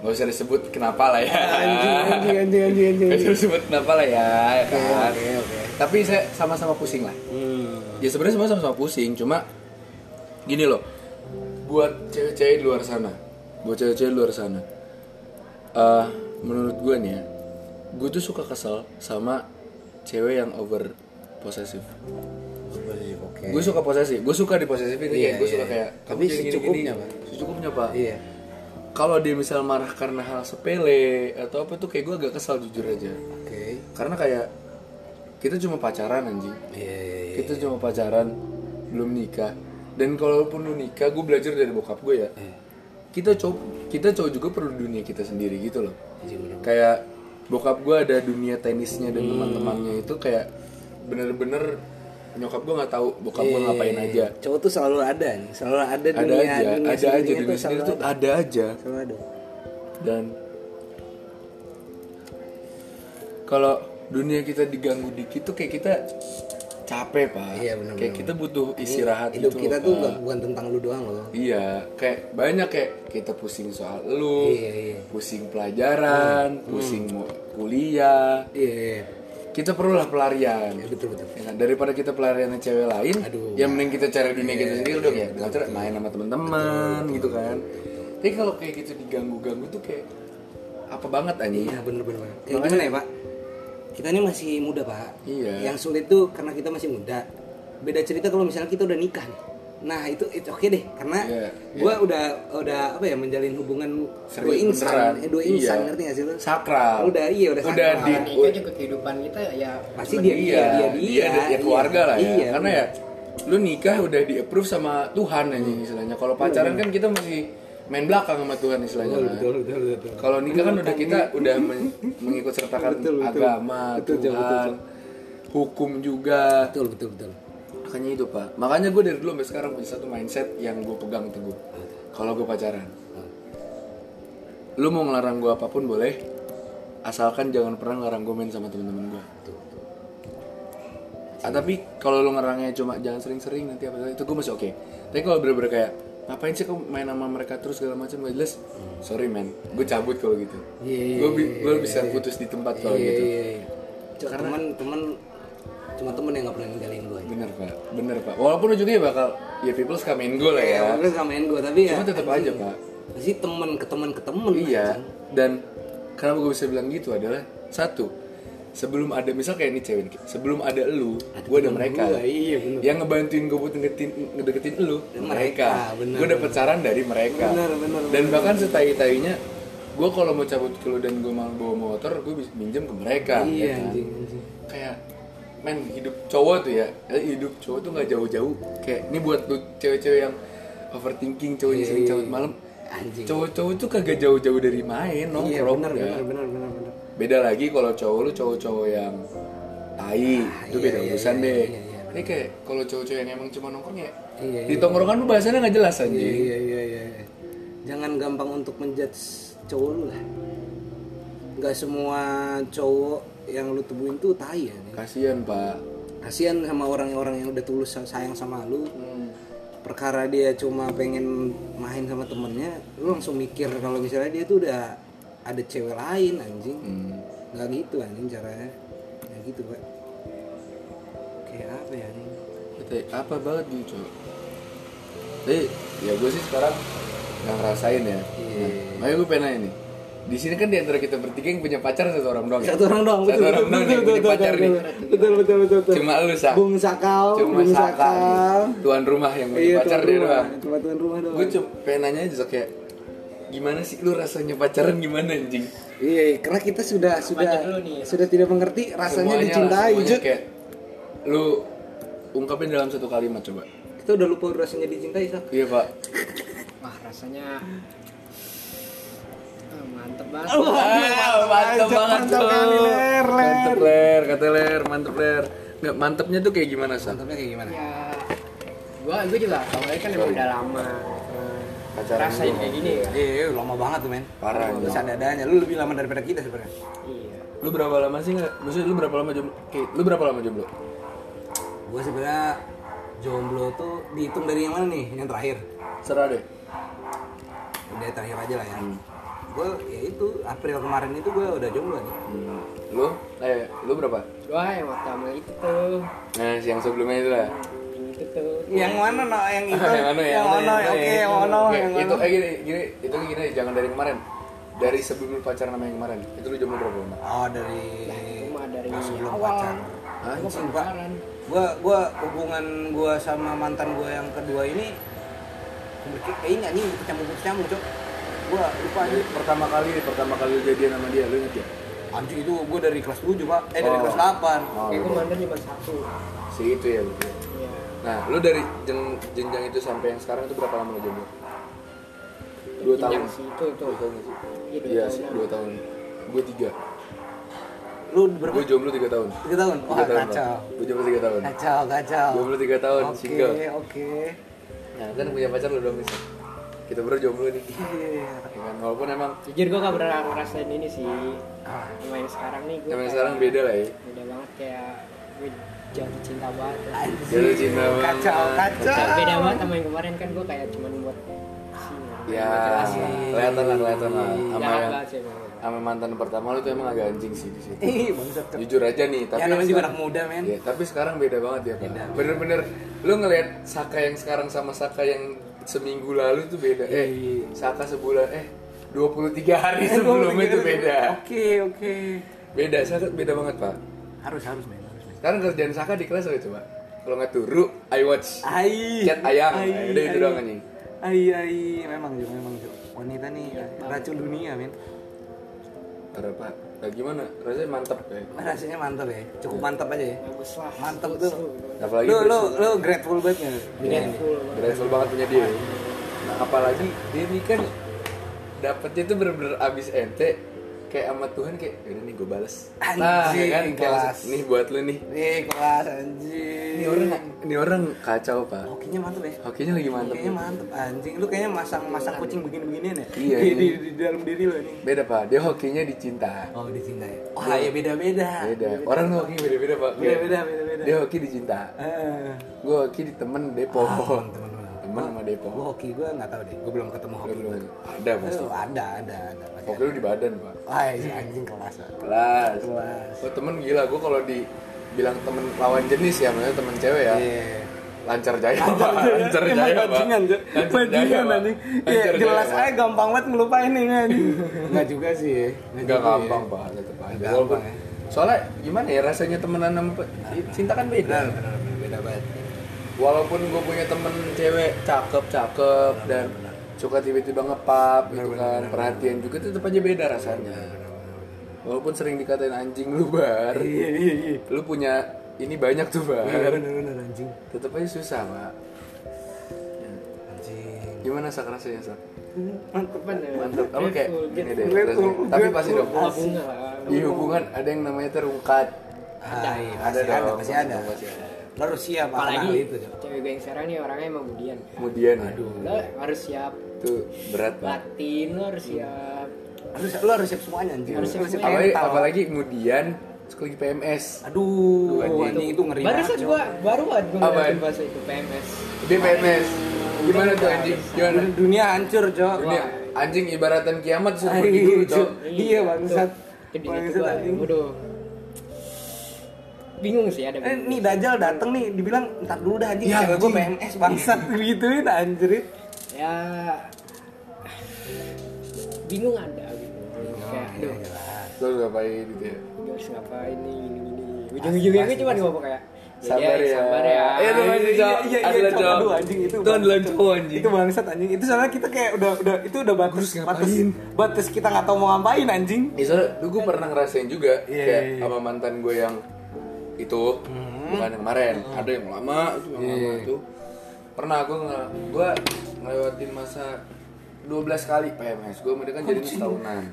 Speaker 1: nggak usah disebut kenapa lah ya.
Speaker 2: anjing anjing anjing anjing anjing
Speaker 1: Nggak usah disebut kenapa lah ya, ya
Speaker 2: oke
Speaker 1: kan.
Speaker 2: oke oke
Speaker 1: Tapi saya sama-sama pusing lah
Speaker 2: hmm.
Speaker 1: ya sebenarnya semua sama-sama pusing cuma gini loh buat cewek-cewek di luar sana buat cewek-cewek di luar sana eh menurut gue nih ya gue tuh suka kesel sama cewek yang over posesif
Speaker 2: oke.
Speaker 1: Gue suka posesif gue suka di posesif ini
Speaker 2: Iya,
Speaker 1: kayak gue
Speaker 2: iya,
Speaker 1: suka
Speaker 2: iya.
Speaker 1: kayak
Speaker 2: Tapi secukupnya,
Speaker 1: gini-gini.
Speaker 2: Pak.
Speaker 1: secukupnya pak.
Speaker 2: Iya.
Speaker 1: Kalau dia misal marah karena hal sepele atau apa tuh kayak gue agak kesal jujur aja.
Speaker 2: Oke.
Speaker 1: Karena kayak kita cuma pacaran anjing.
Speaker 2: Iya iya iya
Speaker 1: kita cuma pacaran belum nikah dan kalaupun lu nikah gue belajar dari bokap gue ya. Kita cowok kita cowok juga perlu dunia kita sendiri gitu loh.
Speaker 2: Bener.
Speaker 1: kayak bokap gue ada dunia tenisnya dan teman-temannya itu kayak bener-bener nyokap gue nggak tahu bokap gue ngapain aja.
Speaker 2: cowok tuh selalu ada nih selalu ada
Speaker 1: ada
Speaker 2: dunia
Speaker 1: aja
Speaker 2: dunia
Speaker 1: ada aja dunia sendiri tuh ada aja.
Speaker 2: Selalu ada.
Speaker 1: Dan kalau dunia kita diganggu dikit tuh kayak kita capek pak.
Speaker 2: Iya, benar,
Speaker 1: kayak kita butuh istirahat
Speaker 2: hidup
Speaker 1: gitu
Speaker 2: kita
Speaker 1: loh,
Speaker 2: tuh
Speaker 1: Pak.
Speaker 2: bukan tentang lu doang loh.
Speaker 1: Iya kayak banyak kayak kita pusing soal lu
Speaker 2: Iya, iya.
Speaker 1: pusing pelajaran pusing mau kuliah.
Speaker 2: Iya iya
Speaker 1: kita perlulah pelarian.
Speaker 2: Betul betul.
Speaker 1: Ya kan? daripada kita pelarian cewek lain
Speaker 2: Aduh.
Speaker 1: yang mending kita cari dunia kita sendiri udah kayak belajar main sama teman-teman gitu kan. tapi kalau kayak gitu diganggu-ganggu tuh kayak apa banget anjing?
Speaker 2: Iya bener bener kayak gimana ya pak kita ini masih muda pak.
Speaker 1: Iya.
Speaker 2: yang sulit tuh karena kita masih muda. Beda cerita kalau misalnya kita udah nikah nih. Nah itu itu oke deh karena
Speaker 1: Iya,
Speaker 2: gua udah udah apa ya menjalin hubungan dua
Speaker 1: Serius,
Speaker 2: insan.
Speaker 1: beneran.
Speaker 2: eh, dua insan
Speaker 1: Iya.
Speaker 2: ngerti gak sih lu?
Speaker 1: Sakral.
Speaker 2: Udah iya udah
Speaker 1: udah
Speaker 2: sakral.
Speaker 1: di
Speaker 3: nikah juga kehidupan kita ya
Speaker 2: pasti
Speaker 3: cuma
Speaker 2: dia dia
Speaker 1: iya,
Speaker 2: dia.
Speaker 1: dia,
Speaker 2: dia,
Speaker 1: ya keluarga lah ya.
Speaker 2: Iya,
Speaker 1: karena ya lu nikah udah di approve sama Tuhan anjing istilahnya. Kalau pacaran kan kita masih main belakang sama Tuhan istilahnya
Speaker 2: betul
Speaker 1: kan.
Speaker 2: betul betul betul
Speaker 1: kalau nikah kan udah kita udah men- mengikut sertakan
Speaker 2: Betul, betul.
Speaker 1: agama
Speaker 2: Betul,
Speaker 1: Tuhan
Speaker 2: betul,
Speaker 1: hukum juga.
Speaker 2: Betul betul betul.
Speaker 1: Makanya itu pak. Makanya gue dari dulu sampai sekarang punya satu mindset yang gue pegang teguh kalau gue pacaran. Lu mau ngelarang gue apa pun boleh asalkan jangan pernah ngelarang gue main sama temen-temen gue ah, tapi kalau lu ngerangnya cuma jangan sering-sering nanti apa itu gue masih oke. Tapi kalau bener-bener kayak ngapain sih kau main sama mereka terus segala macam? Gak jelas. Sorry man. Gue cabut kalau gitu.
Speaker 2: Iya, iya,
Speaker 1: gue gue bisa putus di tempat kalau gitu.
Speaker 2: iya iya. Cuma teman teman cuma temen yang gak pernah ninggalin gue
Speaker 1: bener pak. Bener pak. Walaupun ujungnya bakal ya people suka main gue lah ya.
Speaker 2: Ya lu gak main gue tapi ya
Speaker 1: cuma tetap aja pak.
Speaker 2: sih temen ke temen ke temen
Speaker 1: iya. dan kenapa gue bisa bilang gitu adalah satu sebelum ada misal kayak ini cewek sebelum ada elu gue ada mereka.
Speaker 2: gua, iya, bener.
Speaker 1: yang ngebantuin gue buat ngedeketin ngedeketin elu mereka,
Speaker 2: bener,
Speaker 1: gue dapet saran dari mereka.
Speaker 2: Bener, bener,
Speaker 1: dan bahkan setai tainya gue kalau mau cabut ke lu dan gue mau bawa motor gue bisa minjem ke mereka
Speaker 2: iya
Speaker 1: ya kan?
Speaker 2: anjing anjing.
Speaker 1: Kayak men hidup cowok tuh ya eh, hidup cowok tuh nggak jauh-jauh. Kayak ini buat lu cewek-cewek yang overthinking cowok yang sering cabut malam.
Speaker 2: Anjing.
Speaker 1: Cowok-cowok tuh kagak jauh-jauh dari main
Speaker 2: iya
Speaker 1: nongkrong
Speaker 2: benar
Speaker 1: ya.
Speaker 2: benar benar benar benar
Speaker 1: beda lagi kalau cowok lu cowok-cowok yang tai itu beda urusan deh. ini kayak kalau cowok-cowok yang emang cuma nongkrong ya
Speaker 2: Iya,
Speaker 1: di tongkrongan lu bahasannya nggak jelas anjing.
Speaker 2: iya iya iya iya. jangan gampang untuk menjudge cowok lu lah. Nggak semua cowok yang lu temuin tuh tai ya
Speaker 1: kasian pak.
Speaker 2: Kasihan sama orang-orang yang udah tulus sayang sama lu.
Speaker 1: Hmm.
Speaker 2: perkara dia cuma pengen main sama temennya lu langsung mikir kalau misalnya dia tuh udah ada cewek lain anjing.
Speaker 1: Hmm.
Speaker 2: nggak gitu anjing caranya. Nggak gitu pak. Kayak apa ya anjing?
Speaker 1: Kata, apa banget gitu cowok tapi ya gue sih sekarang nggak ngerasain ya.
Speaker 2: Iya.
Speaker 1: nah, gue pengen nanya nih. Di sini kan di antara kita bertiga yang punya pacar satu orang doang ya?
Speaker 2: satu orang doang
Speaker 1: satu orang doang yang punya pacar nih.
Speaker 2: betul betul betul betul
Speaker 1: cuma lu sak
Speaker 2: bung sakau
Speaker 1: cuma
Speaker 2: bung
Speaker 1: Saka
Speaker 2: sakau
Speaker 1: nih, tuan rumah yang punya
Speaker 2: iya
Speaker 1: pacar dia doang.
Speaker 2: Cuma tuan rumah doang.
Speaker 1: gue cuma pengen nanya aja kayak gimana sih lu rasanya pacaran gimana anjing
Speaker 2: iya iya, karena kita sudah sudah
Speaker 3: dulu nih?
Speaker 2: sudah tidak mengerti rasanya
Speaker 1: Semuanya lah,
Speaker 2: dicintai
Speaker 1: semuanya
Speaker 2: Jut.
Speaker 1: kayak lu ungkapin dalam satu kalimat coba
Speaker 2: kita udah lupa rasanya dicintai sak
Speaker 1: iya pak
Speaker 3: wah rasanya ah, mantep banget
Speaker 1: Wow, mantep banget
Speaker 2: mantap
Speaker 1: tuh.
Speaker 2: kali, Ler, Ler.
Speaker 1: Mantep ler, kata ler, mantep ler. Nggak mantepnya tuh kayak gimana sih?
Speaker 2: mantapnya kayak gimana
Speaker 3: ya gua gua juga awalnya kan emang udah lama
Speaker 1: Pacaran
Speaker 3: rasain
Speaker 1: dulu.
Speaker 3: kayak gini ya
Speaker 2: iya lama banget tuh men
Speaker 1: Parah,
Speaker 2: lu sadadanya lu lebih lama daripada kita sebenarnya
Speaker 3: iya
Speaker 1: Lu berapa lama sih nggak? Maksudnya lu berapa lama jomblo? Oke, lu berapa lama jomblo?
Speaker 2: gua sebenarnya jomblo tuh dihitung dari yang mana nih yang terakhir
Speaker 1: Serah deh.
Speaker 2: udah terakhir aja lah ya gue ya itu April kemarin itu gue udah jomblo nih
Speaker 1: Hmm. Lu? Eh, lu berapa?
Speaker 3: gua yang waktu itu tuh
Speaker 1: Nah, yang sebelumnya itu lah.
Speaker 3: yang itu tuh
Speaker 2: yang mana no yang itu?
Speaker 1: yang mana
Speaker 2: yang mana oke yang mana yang
Speaker 1: itu
Speaker 2: mana
Speaker 1: eh gini, gini, itu gini, jangan dari kemarin. Dari sebelum lu pacaran sama yang kemarin. Itu lu jomblo berapa lama?
Speaker 2: oh dari
Speaker 3: cuma dari
Speaker 2: sebelum
Speaker 3: awal.
Speaker 2: gue pacaran. Gue gue hubungan gue sama mantan gue yang kedua ini kayaknya anjing kecampur kecampur cok. Gue lupa anjing
Speaker 1: Pertama kali, pertama kali lu jadian sama dia, lu inget ya?
Speaker 2: anjing itu gue dari kelas 7 pak. Eh dari
Speaker 1: Oh.
Speaker 2: kelas 8
Speaker 1: Oh,
Speaker 3: kayak gua mantan cuma satu.
Speaker 1: Si itu ya lu. Nah, lu dari jen- jenjang itu sampai yang sekarang itu berapa lama lu jomblo? Dua tahun.
Speaker 3: Sih, itu tuh.
Speaker 1: Dua tahun sih?
Speaker 3: Iya, dua
Speaker 1: Iya
Speaker 3: tahun.
Speaker 1: sih, dua tahun. Gue tiga.
Speaker 2: Lu berapa?
Speaker 1: Gue jomblo tiga tahun.
Speaker 2: Tiga tahun? Wah
Speaker 1: Tiga tahun,
Speaker 2: kacau.
Speaker 1: Gue jomblo tiga tahun.
Speaker 2: Kacau, kacau.
Speaker 1: Jomblo tiga tahun,
Speaker 2: Oke,
Speaker 1: single.
Speaker 2: oke.
Speaker 1: Nah, kan punya pacar lu dong bisa. Kita berdua jomblo nih.
Speaker 2: Iya.
Speaker 1: Ya kan? Walaupun emang
Speaker 3: Jujur gue gak pernah ngerasain ini sih.
Speaker 2: Ah.
Speaker 3: Yang sekarang nih gue.
Speaker 1: emang sekarang beda lah ya.
Speaker 3: Beda banget kayak gue jatuh cinta banget.
Speaker 1: Jatuh cinta banget.
Speaker 2: Kacau, kacau.
Speaker 3: Beda banget sama yang kemarin kan gue kayak cuman buat.
Speaker 1: Ya, kelihatan lah, kelihatan lah. Sama
Speaker 3: sih emang.
Speaker 1: sama mantan pertama lu tuh emang agak anjing sih di situ.
Speaker 2: Ih.
Speaker 1: Jujur aja nih, tapi
Speaker 2: Ya namanya juga
Speaker 1: sekarang-
Speaker 2: anak muda, men.
Speaker 1: Ya, tapi sekarang beda banget ya, Pak. Bener-bener lu ngelihat Saka yang sekarang sama Saka yang seminggu lalu tuh beda. Eh,
Speaker 2: Iya.
Speaker 1: Saka sebulan eh 23 hari sebelumnya itu beda.
Speaker 2: Oke, oke.
Speaker 1: Beda, Saka beda banget, Pak.
Speaker 2: Harus, harus, men.
Speaker 1: Sekarang kerjaan Saka di kelas apa coba? Kalau nggak turu, I watch.
Speaker 2: Ai.
Speaker 1: Chat ayang.
Speaker 2: Ai,
Speaker 1: Eh, udah itu doang anjing.
Speaker 2: Ai, ai. Memang, Jo, memang, Jo. Wanita nih racun dunia, men.
Speaker 1: Parah, Pak. Nah, gimana? Rasanya mantep ya.
Speaker 2: Rasanya mantap ya. Cukup mantap aja ya.
Speaker 3: Bagus lah.
Speaker 2: Mantap tuh.
Speaker 1: Apalagi
Speaker 2: Lu, lu, lu grateful banget ya.
Speaker 1: Iya, grateful banget punya dia. Nah, apalagi dia ini kan dapetnya tuh bener-bener abis ente kayak sama Tuhan kayak udah nih gue bales. Nah,
Speaker 2: Anjing,
Speaker 1: ya kan kayak
Speaker 2: kelas.
Speaker 1: langsung, nih buat lu nih.
Speaker 2: Nih, kelas anjing.
Speaker 1: Ini orang ini orang kacau, Pak.
Speaker 2: Hokinya mantep ya.
Speaker 1: Hokinya lagi mantep.
Speaker 2: Kayaknya mantep anjing. Lu kayaknya masang-masang kucing begini-beginian ya?
Speaker 1: Iya,
Speaker 2: Di,
Speaker 1: ini.
Speaker 2: di, di dalam diri lu nih.
Speaker 1: Beda, Pak. Dia hokinya dicinta.
Speaker 2: Oh, dicinta ya. Wah, ya beda-beda.
Speaker 1: Beda. Orang tuh hoki beda-beda, Pak.
Speaker 2: Beda-beda, beda-beda.
Speaker 1: Dia hoki dicinta.
Speaker 2: Eh.
Speaker 1: Gue hoki di temen Depo.
Speaker 2: Ah,
Speaker 1: Temen sama Depo.
Speaker 2: Hoki gua nggak tahu deh. Gua belum ketemu hoki.
Speaker 1: Belum, belum. Ada pasti.
Speaker 2: Oh, ada, ada, ada.
Speaker 1: Hoki lu di badan, Pak.
Speaker 2: Wah, si anjing kelas. ah.
Speaker 1: Kelas.
Speaker 2: Kelas.
Speaker 1: Oh, temen gila. Gue kalau dibilang temen lawan jenis ya, maksudnya temen cewek ya.
Speaker 2: Iya.
Speaker 1: Lancar jaya. Lancar jaya, Pak.
Speaker 2: bajingan, Jo.
Speaker 1: Lancar
Speaker 2: Bajingan
Speaker 1: jaya, Pak.
Speaker 2: anjing. Iya,
Speaker 1: Lancar
Speaker 2: jelas
Speaker 1: jaya,
Speaker 2: aja gampang banget ngelupain nih anjing. Enggak juga sih. ya.
Speaker 1: Enggak
Speaker 2: juga
Speaker 1: gampang,
Speaker 2: ya.
Speaker 1: Pak. Aja.
Speaker 2: Gampang,
Speaker 1: Walaupun-
Speaker 2: ya.
Speaker 1: Soalnya gimana ya rasanya temenan sama cinta kan beda.
Speaker 2: Benar, benar, banget.
Speaker 1: Walaupun gue punya temen cewek cakep cakep dan suka tiba-tiba ngepap gitu kan perhatian juga tetap aja beda rasanya. Walaupun sering dikatain anjing lu bar,
Speaker 2: Iya, iya, iya.
Speaker 1: lu punya ini banyak tuh bar,
Speaker 2: Iya, benar, benar anjing.
Speaker 1: tetap aja susah pak.
Speaker 2: Anjing.
Speaker 1: Gimana sak rasanya sak?
Speaker 2: Mantep
Speaker 3: Bener.
Speaker 1: Mantap. Apa kayak
Speaker 3: Grateful,
Speaker 1: ini deh. Tapi pasti dong. Di hubungan ada yang namanya terungkat.
Speaker 2: Ah, iya,
Speaker 1: Ada
Speaker 2: ada,
Speaker 1: dong,
Speaker 2: pasti ada.
Speaker 1: pasti ada.
Speaker 2: Lo harus siap
Speaker 3: Apalagi
Speaker 2: itu,
Speaker 3: cewek gue yang sekarang nih orangnya emang budian.
Speaker 1: Kemudian
Speaker 2: Aduh.
Speaker 3: Lo harus siap
Speaker 1: itu berat
Speaker 3: batin, lo harus siap.
Speaker 2: Harus lo harus siap semuanya anjing.
Speaker 3: Harus siap semuanya.
Speaker 1: Apalagi,
Speaker 2: mental.
Speaker 1: apalagi kemudian lagi PMS.
Speaker 2: Aduh,
Speaker 1: anjing.
Speaker 2: anjing itu ngeri
Speaker 3: Baru
Speaker 2: Jo.
Speaker 3: gua baru banget gua ngeliatin bahasa itu PMS.
Speaker 1: Dia PMS. Gimana tuh anjing? Gimana?
Speaker 2: Dunia hancur, Jo.
Speaker 1: Dunia anjing ibaratan kiamat dulu,
Speaker 2: Jo.
Speaker 1: Cok.
Speaker 2: Iya, bangsat.
Speaker 3: Tuh,
Speaker 2: Bangsat, anjing.
Speaker 3: waduh. Bingung sih ada
Speaker 2: Eh,
Speaker 3: bingung.
Speaker 2: nih Dajjal dateng nih, dibilang ntar dulu dah anjing,
Speaker 1: Iya,
Speaker 2: cewek gue. PMS bangsat gituin anjir.
Speaker 3: Ya bingung ada gitu. Kayak
Speaker 2: iya,
Speaker 3: aduh,
Speaker 1: Lo harus ngapain gitu ya?
Speaker 3: gue harus ngapain nih gini gini. Ujung-ujungnya gue cuma ngomong kayak
Speaker 1: Sabar ya.
Speaker 3: Sabar ya.
Speaker 1: Eh, itu
Speaker 2: Iya,
Speaker 1: anjing,
Speaker 2: iya,
Speaker 1: Cok.
Speaker 2: iya, iya, Cok.
Speaker 1: cowok.
Speaker 2: Aduh, anjing, itu
Speaker 1: Itu adalah
Speaker 2: bangsat.
Speaker 1: cowok anjing.
Speaker 2: Itu bangsat anjing. Itu soalnya kita kayak udah udah itu udah batas
Speaker 1: Harus
Speaker 2: batas
Speaker 1: ngapain?
Speaker 2: batas kita nggak tahu mau ngapain anjing.
Speaker 1: Ya, soalnya dulu gue pernah ngerasain juga
Speaker 2: Iya,
Speaker 1: kayak
Speaker 2: iya, iya.
Speaker 1: sama mantan gue yang itu bukan yang kemarin ada yang lama itu yang lama
Speaker 2: Iya.
Speaker 1: itu pernah gue nge gue ngelewatin masa 12 kali PMS gue mereka kan jadi setahunan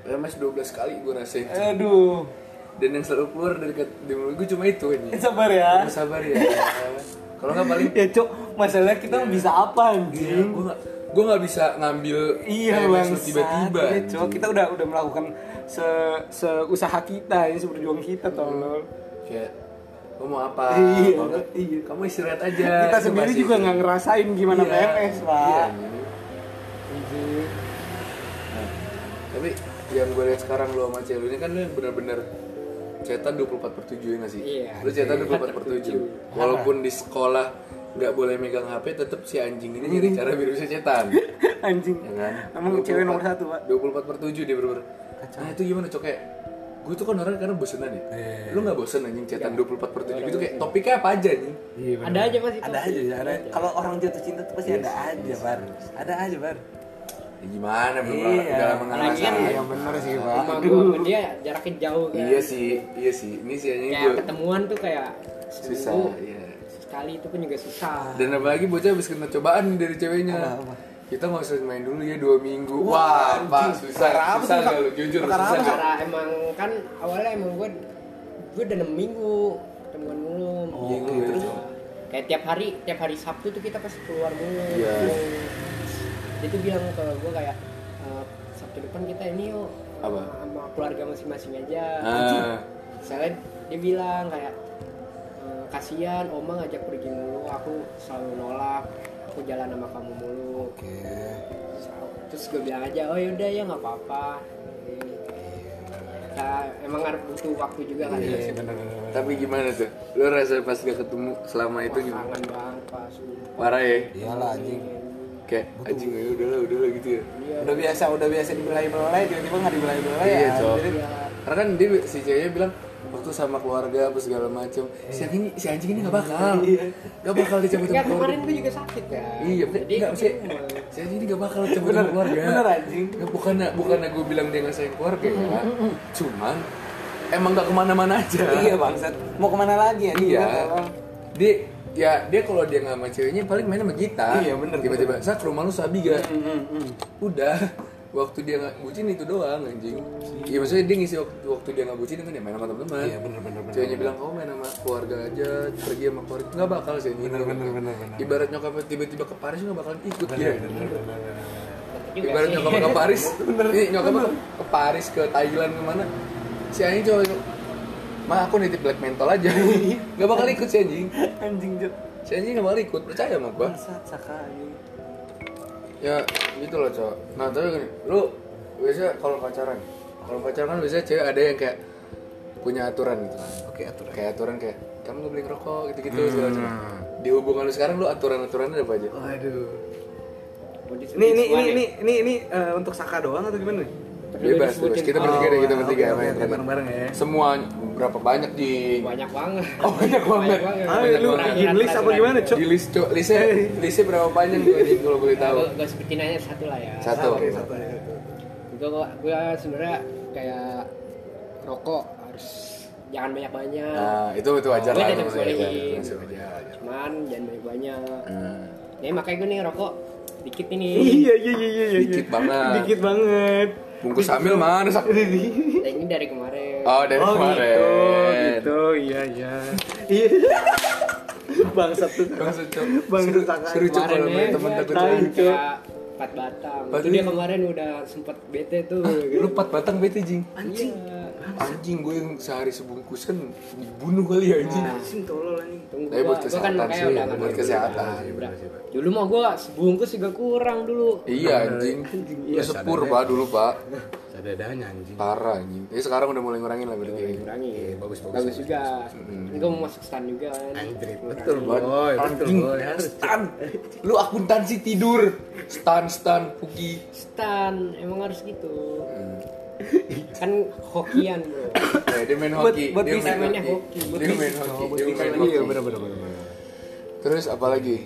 Speaker 1: PMS 12 kali gue rasain
Speaker 2: Aduh.
Speaker 1: dan yang selalu keluar dari di mulut gue cuma itu ini
Speaker 2: Eh, Sabar ya.
Speaker 1: Sabar ya kalau nggak paling
Speaker 2: Ya, Cok, masalahnya kita bisa apa anjing?
Speaker 1: gue nggak gue nggak bisa ngambil
Speaker 2: Iya bang,
Speaker 1: tiba-tiba
Speaker 2: Iya, Cok. Kita udah udah melakukan se seusaha kita ini seperjuang kita tolol.
Speaker 1: Kayak lo mau apa
Speaker 2: Iya,
Speaker 1: Kalau nggak,
Speaker 2: iya.
Speaker 1: kamu istirahat aja
Speaker 2: kita sendiri juga
Speaker 1: itu.
Speaker 2: nggak ngerasain gimana
Speaker 1: Iya,
Speaker 2: PMS, Pak.
Speaker 1: iya. Nah, tapi yang gue lihat sekarang lo sama cewek ini kan lu yang bener-bener cetan 24 per 7 ya gak sih?
Speaker 3: Iya.
Speaker 1: Lu cetan 24 per 7 Walaupun di sekolah nggak boleh megang HP tetap si anjing ini nyari cara biar bisa cetan
Speaker 2: Anjing.
Speaker 1: ya kan?
Speaker 2: Emang cewek nomor satu, Pak.
Speaker 1: 24 per 7 dia bener-bener Nah itu gimana cok kayak Gue tuh kan orang karena bosenan ya
Speaker 2: Iya.
Speaker 1: Lu gak bosen anjing cetan 24 per 7 gitu kayak topiknya apa aja nih
Speaker 2: Iya,
Speaker 3: Ada aja pasti
Speaker 2: Ada aja, ya, ada. Kalau orang jatuh cinta tuh pasti ada aja, Bar. Ada aja, Bar.
Speaker 1: ya, Gimana belum
Speaker 2: Iya.
Speaker 1: udah lama
Speaker 3: Apalagi kan
Speaker 2: Iya, bener sih, Pak.
Speaker 3: Sama dia jaraknya jauh kan.
Speaker 1: Iya sih, iya sih. Ini sih anjing
Speaker 3: Kayak
Speaker 1: gue
Speaker 3: ketemuan tuh kayak
Speaker 1: susah. Iya.
Speaker 3: sekali itu pun juga susah.
Speaker 1: Dan apalagi bocah habis kena cobaan dari ceweknya.
Speaker 2: Apa, apa?
Speaker 1: Kita nggak usah main dulu ya dua minggu wah pak susah
Speaker 2: apa
Speaker 1: susah
Speaker 2: Kak?
Speaker 1: lu jujur
Speaker 2: Perkara
Speaker 1: susah
Speaker 2: apa,
Speaker 3: Karena emang kan awalnya emang gue gue udah 6 minggu ketemuan mulu.
Speaker 1: Oh,
Speaker 3: Gitu.
Speaker 1: gitu.
Speaker 3: Kayak tiap hari tiap hari Sabtu tuh kita pasti keluar mulu.
Speaker 1: Iya.
Speaker 3: Dia tuh bilang ke gue kayak "Eh, Sabtu depan kita ini yuk
Speaker 1: Apa?
Speaker 3: eh, sama keluarga masing-masing aja.
Speaker 1: Ah.
Speaker 3: Soalnya dia bilang kayak "Eh, kasihan Oma ngajak pergi mulu, aku selalu nolak. Aku jalan sama kamu mulu.
Speaker 2: Oke.
Speaker 3: Terus gue bilang aja, oh yaudah ya nggak apa-apa. Ya, emang harus butuh waktu juga kan
Speaker 2: Iya,
Speaker 3: ya.
Speaker 1: tapi gimana tuh lu rasa pas gak ketemu selama itu gimana
Speaker 3: Kangen banget pas
Speaker 1: parah ya
Speaker 2: Iyalah anjing.
Speaker 1: kayak anjing ya udahlah udahlah gitu ya
Speaker 3: Iya.
Speaker 2: Udah biasa, udah biasa dibelai-belai, tiba-tiba nggak dibelai-belai
Speaker 1: Iya,
Speaker 2: ya.
Speaker 1: Cok.
Speaker 2: Jadi,
Speaker 3: Iya.
Speaker 1: karena kan dia si ceweknya bilang waktu sama keluarga apa segala macem. Si anjing ini si anjing ini nggak bakal. Nggak bakal dicabut
Speaker 3: Enggak,
Speaker 1: sama
Speaker 3: kemarin gue juga sakit ya.
Speaker 1: iya
Speaker 3: Jadi
Speaker 1: nggak sih si anjing ini nggak bakal dicabut sama keluarga.
Speaker 2: bener anjing.
Speaker 1: Nggak, bukannya bukannya gue bilang dia nggak sayang keluarga ya cuman emang nggak ke mana-mana aja.
Speaker 2: Iya bangsat. Mau ke mana lagi ya?
Speaker 1: iya. Dia ya dia kalau dia nggak sama ceweknya paling main sama kita.
Speaker 2: Iya, bener,
Speaker 1: tiba-tiba sak rumah lu sabi gak
Speaker 2: Hmm,
Speaker 1: udah waktu dia nggak bucin itu doang anjing. Iya maksudnya dia ngisi waktu, waktu dia nggak bucin kan ya main sama teman-teman
Speaker 2: Iya, bener, bener, bener,
Speaker 1: ceweknya bilang kau main sama keluarga aja pergi sama keluarga. Nggak bakal sih bener,
Speaker 2: bener, bener, bener.
Speaker 1: ibarat nyokapnya tiba-tiba ke Paris nggak bakalan ikut
Speaker 2: Bener,
Speaker 1: dia.
Speaker 2: bener, bener, bener.
Speaker 3: Juga
Speaker 1: ibarat
Speaker 3: sih.
Speaker 1: nyokapnya ke Paris. Ini nyokapnya ke, Paris ke Thailand ke mana si anjing coba mah aku nitip black mental aja. Nggak bakal ikut si anjing.
Speaker 2: Anjing Jod.
Speaker 1: si anjing nggak bakal ikut percaya sama gua.
Speaker 2: Bangsat Saka anjing.
Speaker 1: Ya gitu loh cowok nah tapi gini lu biasa kalau pacaran kalau pacaran kan biasanya cewek ada yang kayak punya aturan gitu kan
Speaker 2: Oke aturan.
Speaker 1: kayak aturan kayak kamu gak boleh ngerokok gitu-gitu segala macam di hubungan lu sekarang lu aturan-aturannya ada apa aja
Speaker 2: Waduh.
Speaker 3: Disebut
Speaker 2: Ini ini ini
Speaker 3: nih.
Speaker 2: ini ini ini eh, untuk Saka doang atau gimana nih?
Speaker 1: Bebas bebas kita bertiga deh kita
Speaker 2: Oh,
Speaker 1: bertiga
Speaker 2: oke, oke,
Speaker 1: main
Speaker 2: oke,
Speaker 1: kan.
Speaker 2: bareng-bareng ya.
Speaker 1: semua berapa banyak di
Speaker 3: banyak banget.
Speaker 1: Oh, banyak banget.
Speaker 2: Ah,
Speaker 1: Banyak
Speaker 2: lu bikin list apa gimana, Cok?
Speaker 1: di list cok listnya listnya berapa tuh anjing kalau boleh tahu
Speaker 3: Gue gue sebutin aja satu lah ya.
Speaker 1: Satu.
Speaker 2: Oke, satu ya.
Speaker 3: Gue gue sebenarnya kayak rokok harus jangan banyak banyak.
Speaker 1: nah itu itu wajar
Speaker 3: Gue
Speaker 1: lah itu
Speaker 3: bolehin.
Speaker 1: itu
Speaker 3: Cuman jangan banyak banyak.
Speaker 1: Hmm.
Speaker 3: Ya makanya gue nih rokok dikit ini.
Speaker 2: Iya iya iya iya. iya.
Speaker 1: Dikit banget.
Speaker 2: Dikit banget.
Speaker 1: Bungkus sambil mana sak
Speaker 3: Nah, ini dari kemarin.
Speaker 1: oh dari
Speaker 2: Oh
Speaker 1: kemarin
Speaker 2: gitu, gitu, iya iya. Iya. Bangsat tuh.
Speaker 1: Bangsat, Cok.
Speaker 2: Bangsat
Speaker 1: Seru- Cok, kalau main
Speaker 3: ya, gua
Speaker 1: takut
Speaker 3: empat batang. Itu dia kemarin udah sempet bete tuh.
Speaker 1: lu empat batang bete jing
Speaker 3: Anjing.
Speaker 1: Anjing gue yang sehari sebungkus kan dibunuh kali ya anjing
Speaker 2: Anjing tolol anjing.
Speaker 3: Tunggu
Speaker 1: Tapi buat
Speaker 3: kan
Speaker 1: kesehatan sih, buat
Speaker 3: ngerti.
Speaker 1: kesehatan.
Speaker 3: Dulu mah gua sebungkus juga kurang dulu.
Speaker 1: iya anjing
Speaker 2: Iya,
Speaker 1: lu sepur pak dulu pak
Speaker 2: Sadadanya anjing.
Speaker 1: parah anjing ya sekarang udah mulai ngurangin lah berarti
Speaker 3: Kurangi.
Speaker 2: bagus, bagus,
Speaker 3: Bagus juga.
Speaker 1: Hmm.
Speaker 3: Gue mau masuk stand juga kan.
Speaker 2: Anjrit. Betul, boy. Betul,
Speaker 1: anjing stan lu akuntansi tidur stan stan puki
Speaker 3: Stand emang harus gitu. Kan hokian bro.
Speaker 1: ya, dia main hoki
Speaker 2: buat
Speaker 1: dia
Speaker 2: bisa
Speaker 1: main
Speaker 3: mainnya
Speaker 1: hoki
Speaker 3: hoki.
Speaker 1: dia main hoki dia main hoki
Speaker 2: Iya, benar benar benar.
Speaker 1: terus apalagi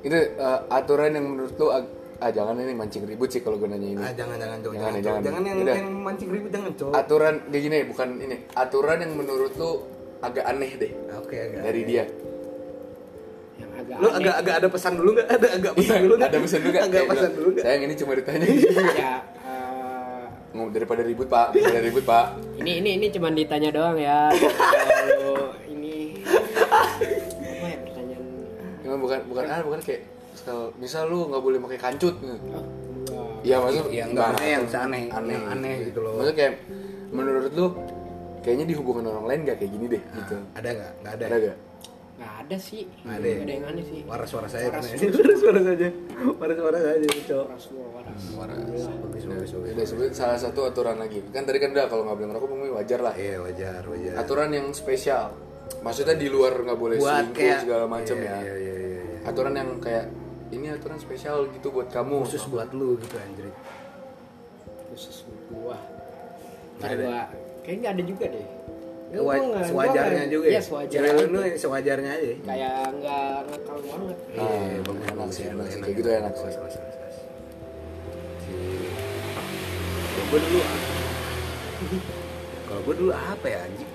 Speaker 1: itu eh, aturan yang menurut lu ah jangan ini mancing ribut sih kalau gue nanya ini
Speaker 2: Ah, jangan jangan Cok.
Speaker 1: Jangan,
Speaker 2: Jangan,
Speaker 1: jangan.
Speaker 2: jangan, jangan yang
Speaker 1: Udah.
Speaker 2: yang mancing ribut jangan, Cok.
Speaker 1: aturan kayak gini bukan ini aturan yang menurut lu agak aneh deh
Speaker 2: Oke, agak.
Speaker 1: dari dia
Speaker 3: Yang agak
Speaker 2: Lu
Speaker 3: aneh.
Speaker 2: agak agak ada pesan dulu enggak? Ada agak pesan
Speaker 1: Iya,
Speaker 2: dulu enggak?
Speaker 1: ada pesan dulu nggak?
Speaker 2: Agak pesan dulu enggak?
Speaker 1: sayang ini cuma ditanya
Speaker 3: ya
Speaker 1: daripada ribut pak daripada ribut pak
Speaker 3: ini ini ini cuman ditanya doang ya. Kalau ini apa ya pertanyaan?
Speaker 1: Emang bukan bukan ah bukan kayak misal, misal lu nggak boleh pakai kancut
Speaker 3: Oh, enggak.
Speaker 1: Iya maksud
Speaker 2: Iya, enggak
Speaker 1: nah,
Speaker 2: maksudnya yang aneh,
Speaker 1: aneh,
Speaker 2: yang aneh gitu loh.
Speaker 1: Maksudnya kayak menurut lu kayaknya di hubungan orang lain gak kayak gini deh gitu.
Speaker 2: Ada enggak? Enggak ada.
Speaker 1: Ada gak?
Speaker 3: Nggak ada sih.
Speaker 2: Nggak ada ya?
Speaker 3: Ada yang aneh sih.
Speaker 2: Saja.
Speaker 3: Waras.
Speaker 2: Waras-waras saja. Waras-waras saja, Cok.
Speaker 3: Waras semua waras.
Speaker 2: Waras. Bagus, bagus, bagus.
Speaker 1: Udah sebut salah satu aturan lagi. Kan tadi kan udah kalau nggak boleh ngerokok mungkin wajar lah.
Speaker 2: Iya, wajar, wajar.
Speaker 1: Aturan yang spesial. Maksudnya di luar nggak boleh
Speaker 2: Buat
Speaker 1: selingkuh
Speaker 2: kayak
Speaker 1: segala macam
Speaker 2: iya,
Speaker 1: ya.
Speaker 2: Iya, iya, iya. iya.
Speaker 1: Aturan yang kayak ini aturan spesial gitu buat kamu.
Speaker 2: Khusus buat lu gitu anjir.
Speaker 3: Khusus buat gua. Ntar
Speaker 2: ada.
Speaker 3: gua kayaknya ada juga deh. Gua-
Speaker 2: Sewa- sewajarnya juga
Speaker 3: Iya
Speaker 2: ya.
Speaker 3: sewajarnya.
Speaker 2: Cewek
Speaker 3: aja.
Speaker 2: lu sewajarnya aja. ya?
Speaker 3: Kayak nggak ngakal banget.
Speaker 1: Nah,
Speaker 2: Iya, bagus,
Speaker 1: enak
Speaker 2: bagus,
Speaker 1: sih,
Speaker 2: enak,
Speaker 1: enak sih.
Speaker 2: enak,
Speaker 1: Kayak gitu
Speaker 2: enak.
Speaker 1: enak sih.
Speaker 2: Gue dulu Kalau gue dulu apa ya anjing?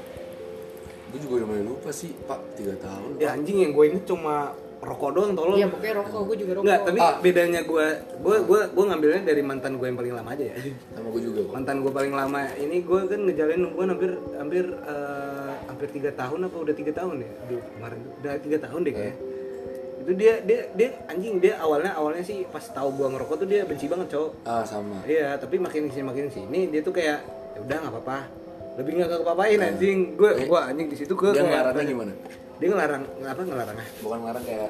Speaker 1: Gue juga udah mulai lupa sih, Pak. Tiga tahun.
Speaker 2: Ya anjing yang gue inget cuma rokok doang tolong
Speaker 3: iya pokoknya rokok gue juga rokok
Speaker 2: Enggak, tapi
Speaker 1: Ah.
Speaker 2: bedanya gue, gue, gue, gue ngambilnya dari mantan gue yang paling lama aja ya.
Speaker 1: sama gue juga kok
Speaker 2: Mantan gue paling lama ini gue kan ngejalanin hubungan hampir, hampir, eh, hampir tiga tahun apa udah tiga tahun ya? Aduh, kemarin udah tiga tahun deh kayak. Itu dia, dia, dia anjing dia awalnya, awalnya sih pas tahu gue ngerokok tuh dia benci banget cowok.
Speaker 1: ah sama
Speaker 2: Iya, tapi makin sini makin sini dia tuh kayak ya udah nggak apa-apa. Lebih nggak kepapain anjing. Gue, gue anjing di situ gue.
Speaker 1: ngelarangnya gimana
Speaker 2: Dia ngelarang, apa ngelarangnya?
Speaker 1: bukan ngelarang kayak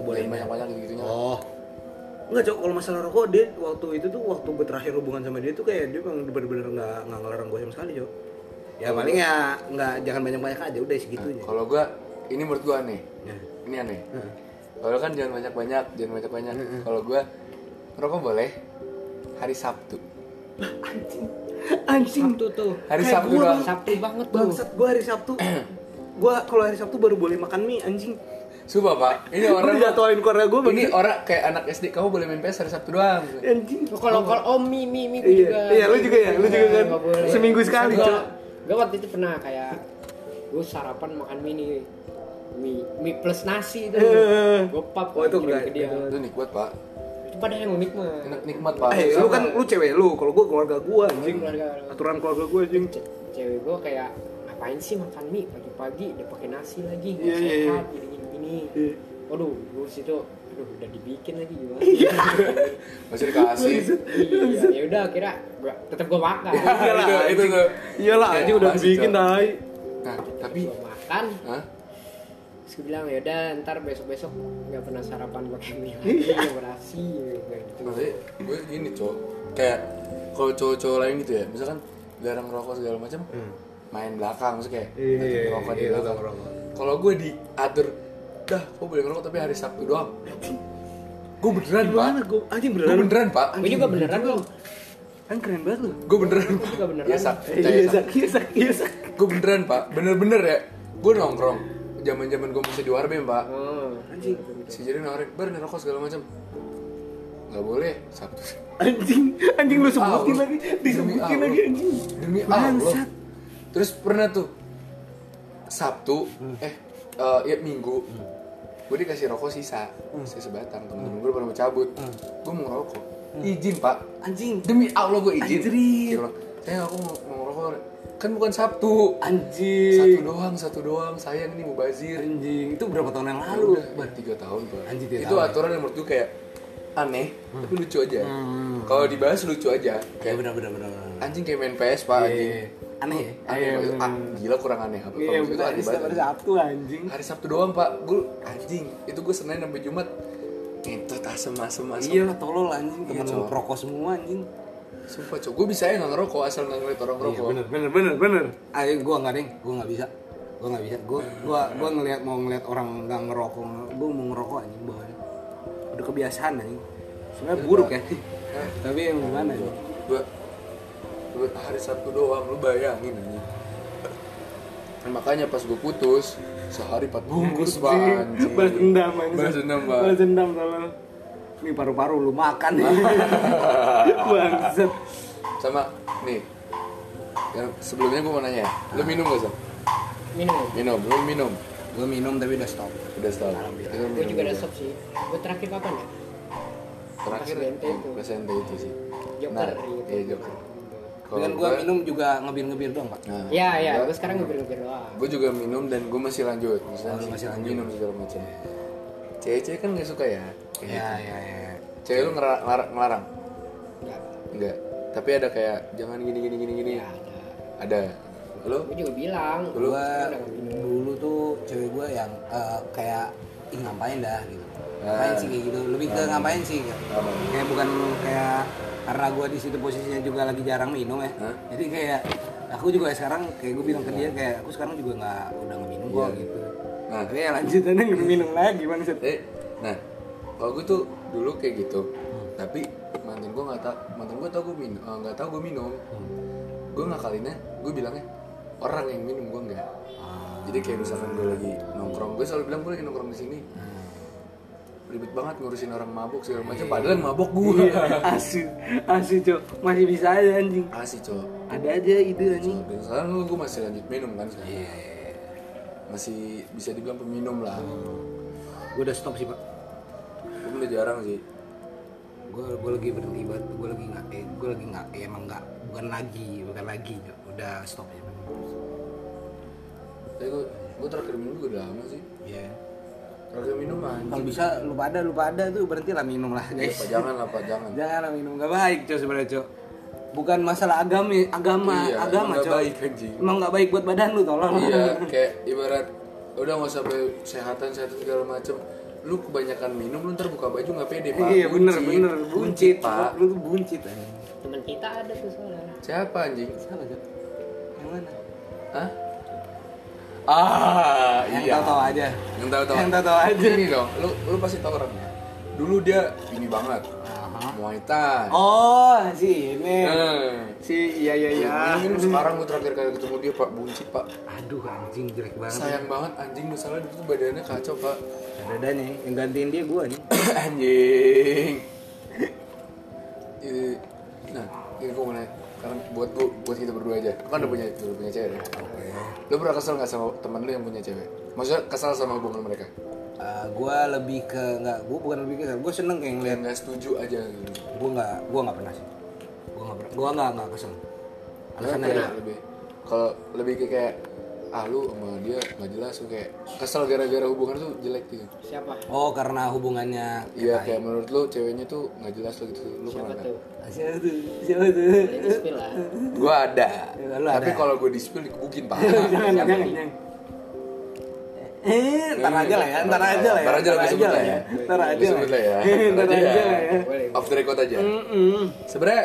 Speaker 1: boleh banyak banyak gitu gitunya
Speaker 2: Oh. Enggak, Cok, kalau masalah rokok dia waktu itu tuh waktu gue terakhir hubungan sama dia tuh kayak dia memang bener-bener nggak nggak ngelarang gue sama sekali, Cok. Ya paling ya nggak jangan banyak-banyak aja udah segitunya.
Speaker 1: kalau gue ini menurut gue aneh
Speaker 2: Ya.
Speaker 1: ini aneh kalau kan jangan banyak banyak jangan banyak banyak kalau gue rokok boleh hari Sabtu
Speaker 2: Anjing. Anjing.
Speaker 3: Sabtu tuh
Speaker 1: hari
Speaker 2: Kayak
Speaker 1: Sabtu
Speaker 2: gua,
Speaker 1: doang.
Speaker 3: Sabtu banget tuh
Speaker 2: Bangsat gue hari Sabtu. gue kalau hari Sabtu baru boleh makan mie anjing.
Speaker 1: Sumpah pak ini
Speaker 2: Gue
Speaker 1: orang
Speaker 2: dijadwalin keluarga gue
Speaker 1: ini orang kayak anak SD kamu boleh main PS hari Sabtu doang
Speaker 2: anjing.
Speaker 3: Kalau kalau oh mi mi mi
Speaker 2: Iya, iya, lu juga ya? Lu juga kan? Seminggu sekali,
Speaker 3: Gua-
Speaker 2: Cok.
Speaker 3: Gua waktu itu pernah kayak gue sarapan makan mie nih mie mie plus nasi itu
Speaker 2: Eh.
Speaker 3: gue pap
Speaker 2: Oh, itu enggak.
Speaker 3: ke dia
Speaker 1: itu nikmat pak
Speaker 3: itu pada yang unik mah
Speaker 1: enak nikmat pak
Speaker 2: Eh, lu kan lu cewek lu, kalau gue keluarga gue anjing.
Speaker 3: Keluarga.
Speaker 2: Aturan keluarga gue anjing.
Speaker 3: Ce- cewek gue kayak ngapain sih makan mie? Pagi-pagi udah pakai nasi lagi nggak
Speaker 2: Iya, iya, iya.
Speaker 3: sehat gini gini gini
Speaker 2: Iya.
Speaker 3: waduh gue situ aduh udah dibikin lagi gimana
Speaker 1: masih dikasih.
Speaker 3: Iya ya udah kira gua tetap gue makan.
Speaker 2: Iyalah,
Speaker 1: itu itu tuh.
Speaker 2: Iyalah anjing udah dibikin dai.
Speaker 1: nah tapi
Speaker 3: gue makan.
Speaker 1: Hah?
Speaker 3: terus gue bilang ya udah ntar besok besok nggak pernah sarapan pakai mie lagi nggak gitu.
Speaker 1: Maksudnya gue gini cowok kayak kalau cowok-cowok lain gitu ya misalkan jarang ngerokok segala macam main belakang maksudnya kayak.
Speaker 2: Iya, iya,
Speaker 1: ngerokok di
Speaker 2: iya,
Speaker 1: belakang.
Speaker 2: ngerokok.
Speaker 1: kalau gue diatur dah kok boleh ngerokok tapi hari Sabtu doang. Gue beneran pak.
Speaker 2: Gimana gue anjing
Speaker 1: gue
Speaker 2: beneran?
Speaker 1: beneran pak.
Speaker 3: Gue juga beneran loh
Speaker 2: Kan keren banget lu.
Speaker 1: gue beneran.
Speaker 3: Gue juga beneran.
Speaker 1: Iya sak.
Speaker 2: Eh, Iya, sak, iya, sak, iya, sak.
Speaker 1: gue beneran pak. Bener-bener ya gue nongkrong. Zaman zaman gue masih di Warbem pak.
Speaker 3: Oh.
Speaker 2: Anjing.
Speaker 1: si jadi nawarin bar nih rokok segala macam. Nggak boleh Sabtu.
Speaker 2: Anjing, anjing lu sebutin
Speaker 1: Allah.
Speaker 2: lagi, disebutin
Speaker 1: Demi
Speaker 2: lagi anjing.
Speaker 1: demi Allah. Terus pernah tuh Sabtu eh eh, ya Minggu gue dikasih rokok sisa sisa sebatang temen-temen gue pada mau cabut. Gue mau ngerokok. Izin pak.
Speaker 2: Anjing.
Speaker 1: demi Allah gue izin. Bilang, saya aku mau, mau ngerokok. Kan bukan Sabtu.
Speaker 2: Anjing.
Speaker 1: satu doang satu doang sayang ini mau bazir
Speaker 2: Anjing, itu berapa tahun yang
Speaker 1: lalu?
Speaker 2: Lalu?
Speaker 1: udah tiga tahun pak.
Speaker 2: Anjing,
Speaker 1: itu
Speaker 2: tahun.
Speaker 1: aturan yang menurut gue kayak aneh tapi lucu aja. Kalau dibahas lucu aja.
Speaker 2: Ya
Speaker 1: kayak
Speaker 2: benar benar benar. benar.
Speaker 1: anjing kayak main PS pak anjing.
Speaker 2: Iya. Aneh ya?
Speaker 1: aneh
Speaker 2: Iya,
Speaker 1: ah, gila kurang aneh apa
Speaker 2: Iya,
Speaker 1: itu
Speaker 2: hari
Speaker 1: banget
Speaker 2: Sabtu anjing.
Speaker 1: hari Sabtu doang pak gue anjing itu gue senin sampai jumat itu asem asem asem
Speaker 2: Iya lah tolol anjing,
Speaker 1: Iya,
Speaker 2: temen lu perokok semua anjing.
Speaker 1: sumpah cok gue bisa ya nggak ngerokok asal nggak ngeliat orang
Speaker 2: Iya
Speaker 1: ngerokok
Speaker 2: bener bener bener bener. Ayo gua nggak ding, gua nggak bisa. Gua nggak bisa. Gua gua gua ngelihat mau ngelihat orang nggak ngerokok, gua mau ngerokok anjing bawahnya. Udah kebiasaan anjing. Sebenarnya buruk ya. Tapi yang gimana ya?
Speaker 1: gue gue hari Sabtu doang lu bayangin anjing Nah, makanya pas gue putus sehari empat bungkus anjing
Speaker 2: Balas dendam anjing.
Speaker 1: Balas dendam, Pak.
Speaker 2: Balas dendam tolol. Nih paru-paru lu makan. Bangsat.
Speaker 1: sama nih yang sebelumnya gue mau nanya lu minum gak sih
Speaker 3: minum
Speaker 1: minum lu minum
Speaker 2: Gua minum tapi udah stop.
Speaker 1: udah stop
Speaker 3: gue juga udah stop sih gue terakhir kapan ya
Speaker 1: terakhir
Speaker 3: Pas BNT itu.
Speaker 1: pas itu sih
Speaker 3: Joker
Speaker 1: nah,
Speaker 3: gitu.
Speaker 1: iya joker
Speaker 2: Dengan gua minum juga ngebir-ngebir doang, Pak.
Speaker 1: nah,
Speaker 3: ya ya
Speaker 1: gua-
Speaker 3: gue sekarang ngebir-ngebir doang
Speaker 1: gue juga minum dan gue masih lanjut
Speaker 2: Oh, lu masih lanjut.
Speaker 1: minum segala macam cewek-cewek kan gak suka ya kayak
Speaker 2: Iya,
Speaker 1: gitu.
Speaker 2: iya, iya.
Speaker 1: cewek lu ngelarang, ngelarang?
Speaker 3: Enggak.
Speaker 1: enggak tapi ada kayak jangan gini gini gini gini
Speaker 3: ya ada
Speaker 1: ada lu
Speaker 3: gue juga bilang minum.
Speaker 2: dulu tuh cewek gua yang eh, kayak ih ngapain dah gitu
Speaker 1: Ah.
Speaker 2: ngapain sih kayak gitu lebih ke ngapain sih
Speaker 1: Apa?
Speaker 2: kayak bukan kayak karena gua di situ posisinya juga lagi jarang minum ya
Speaker 1: Hah?
Speaker 2: jadi kayak aku juga sekarang kayak gue bilang ke dia kayak aku sekarang juga nggak udah nggak minum kok
Speaker 1: Iya.
Speaker 2: gitu
Speaker 1: nah
Speaker 2: tapi ya lanjutannya nggak minum lagi bangsat
Speaker 1: eh nah kalau gue tuh dulu kayak gitu
Speaker 2: Hmm.
Speaker 1: tapi mantan gue nggak tau mantan gue tau gue minum eh, nggak tau gue minum
Speaker 2: Hmm.
Speaker 1: gue ngakalinnya gue bilangnya orang yang minum gue nggak
Speaker 2: Ah.
Speaker 1: jadi kayak misalkan gue lagi nongkrong gue selalu bilang gue lagi nongkrong di sini
Speaker 2: Hmm.
Speaker 1: Ribet banget ngurusin orang mabuk segala macam padahal yang mabok gue
Speaker 2: Iya, asu asu cok. Masih bisa aja anjing.
Speaker 1: Asih cowok
Speaker 2: ada aja ide anjing.
Speaker 1: Dan sekarang lu gue masih lanjut minum kan sekarang.
Speaker 2: Iya.
Speaker 1: Masih bisa dibilang peminum lah.
Speaker 2: Gue udah stop sih pak.
Speaker 1: Gue udah jarang sih.
Speaker 2: Gue gue lagi berhenti banget gue lagi nggak eh, gue lagi nggak eh, emang nggak bukan lagi bukan lagi Cok. udah stop ya
Speaker 1: tapi gue gue terakhir minum juga udah lama sih.
Speaker 2: Iya.
Speaker 1: Terakhir minum anjing.
Speaker 2: Kalau bisa lupa ada lupa ada tuh berhenti lah minum lah.
Speaker 1: Ya,
Speaker 2: guys
Speaker 1: Pak, jangan lah pak jangan.
Speaker 2: Jangan lah minum nggak baik cok sebenarnya cok. Bukan masalah agama agama
Speaker 1: Iya,
Speaker 2: agama
Speaker 1: emang nggak
Speaker 2: cok.
Speaker 1: baik, anjing.
Speaker 2: emang nggak baik buat badan lu tolong.
Speaker 1: Iya kayak ibarat udah nggak sampai kesehatan kesehatan segala macem. Lu kebanyakan minum lu ntar buka baju nggak pede pak.
Speaker 2: Iya bener
Speaker 1: Buncit.
Speaker 2: bener. Buncit
Speaker 1: pak.
Speaker 2: lu tuh buncit anjing.
Speaker 3: teman kita ada tuh soalnya.
Speaker 1: Siapa anjing?
Speaker 2: Cok? Yang mana?
Speaker 1: Hah? Ah
Speaker 2: yang
Speaker 1: iya.
Speaker 2: tahu-tahu aja.
Speaker 1: Yang tahu tahu
Speaker 2: Yang tahu-tahu aja.
Speaker 1: ini dong lu lu pasti tahu orangnya. Dulu dia ini banget. Muay Thai.
Speaker 2: Oh si ini.
Speaker 1: Eh.
Speaker 2: si iya iya iya.
Speaker 1: Ini sekarang gue terakhir kali ketemu dia pak. Buncit pak.
Speaker 2: Aduh anjing jelek banget.
Speaker 1: Sayang banget anjing. Masalah dia tuh badannya kacau pak.
Speaker 2: Dadanya yang gantiin dia gua nih
Speaker 1: anjing. Nah ini gue mau nanya. Karena buat gue buat kita berdua aja. Kan udah punya udah punya cewek ya lu pernah kesel nggak sama teman lu yang punya cewek? Maksudnya kesal sama hubungan mereka?
Speaker 2: Eh, gua lebih ke nggak gua bukan lebih ke gua seneng kayak ngeliat.
Speaker 1: Nggak setuju aja gitu.
Speaker 2: Gua nggak gua nggak pernah sih. Gua nggak pernah gua nggak nggak kesel. Alasannya ada
Speaker 1: lebih kalau lebih kayak, kayak ah lu sama dia nggak jelas lu kayak kesel gara-gara hubungan tuh jelek gitu.
Speaker 3: Siapa?
Speaker 2: Oh karena hubungannya
Speaker 1: iya kayak menurut lu ceweknya tuh nggak jelas lo gitu lu
Speaker 3: siapa
Speaker 1: pernah
Speaker 3: tuh?
Speaker 1: Nggak?
Speaker 2: siapa tuh? Siapa tuh?
Speaker 3: Ini spill lah.
Speaker 1: Gua ada.
Speaker 2: Ya, lu
Speaker 1: tapi kalau gue di spill dikebukin pak.
Speaker 2: Jangan jangan jangan eh ntar aja lah ya ntar aja lah ya
Speaker 1: Ntar aja lah gue sebut lah ya.
Speaker 2: ntar aja lah.
Speaker 1: lah ya.
Speaker 2: Ntar aja lah ya.
Speaker 1: Off the record aja. Sebenernya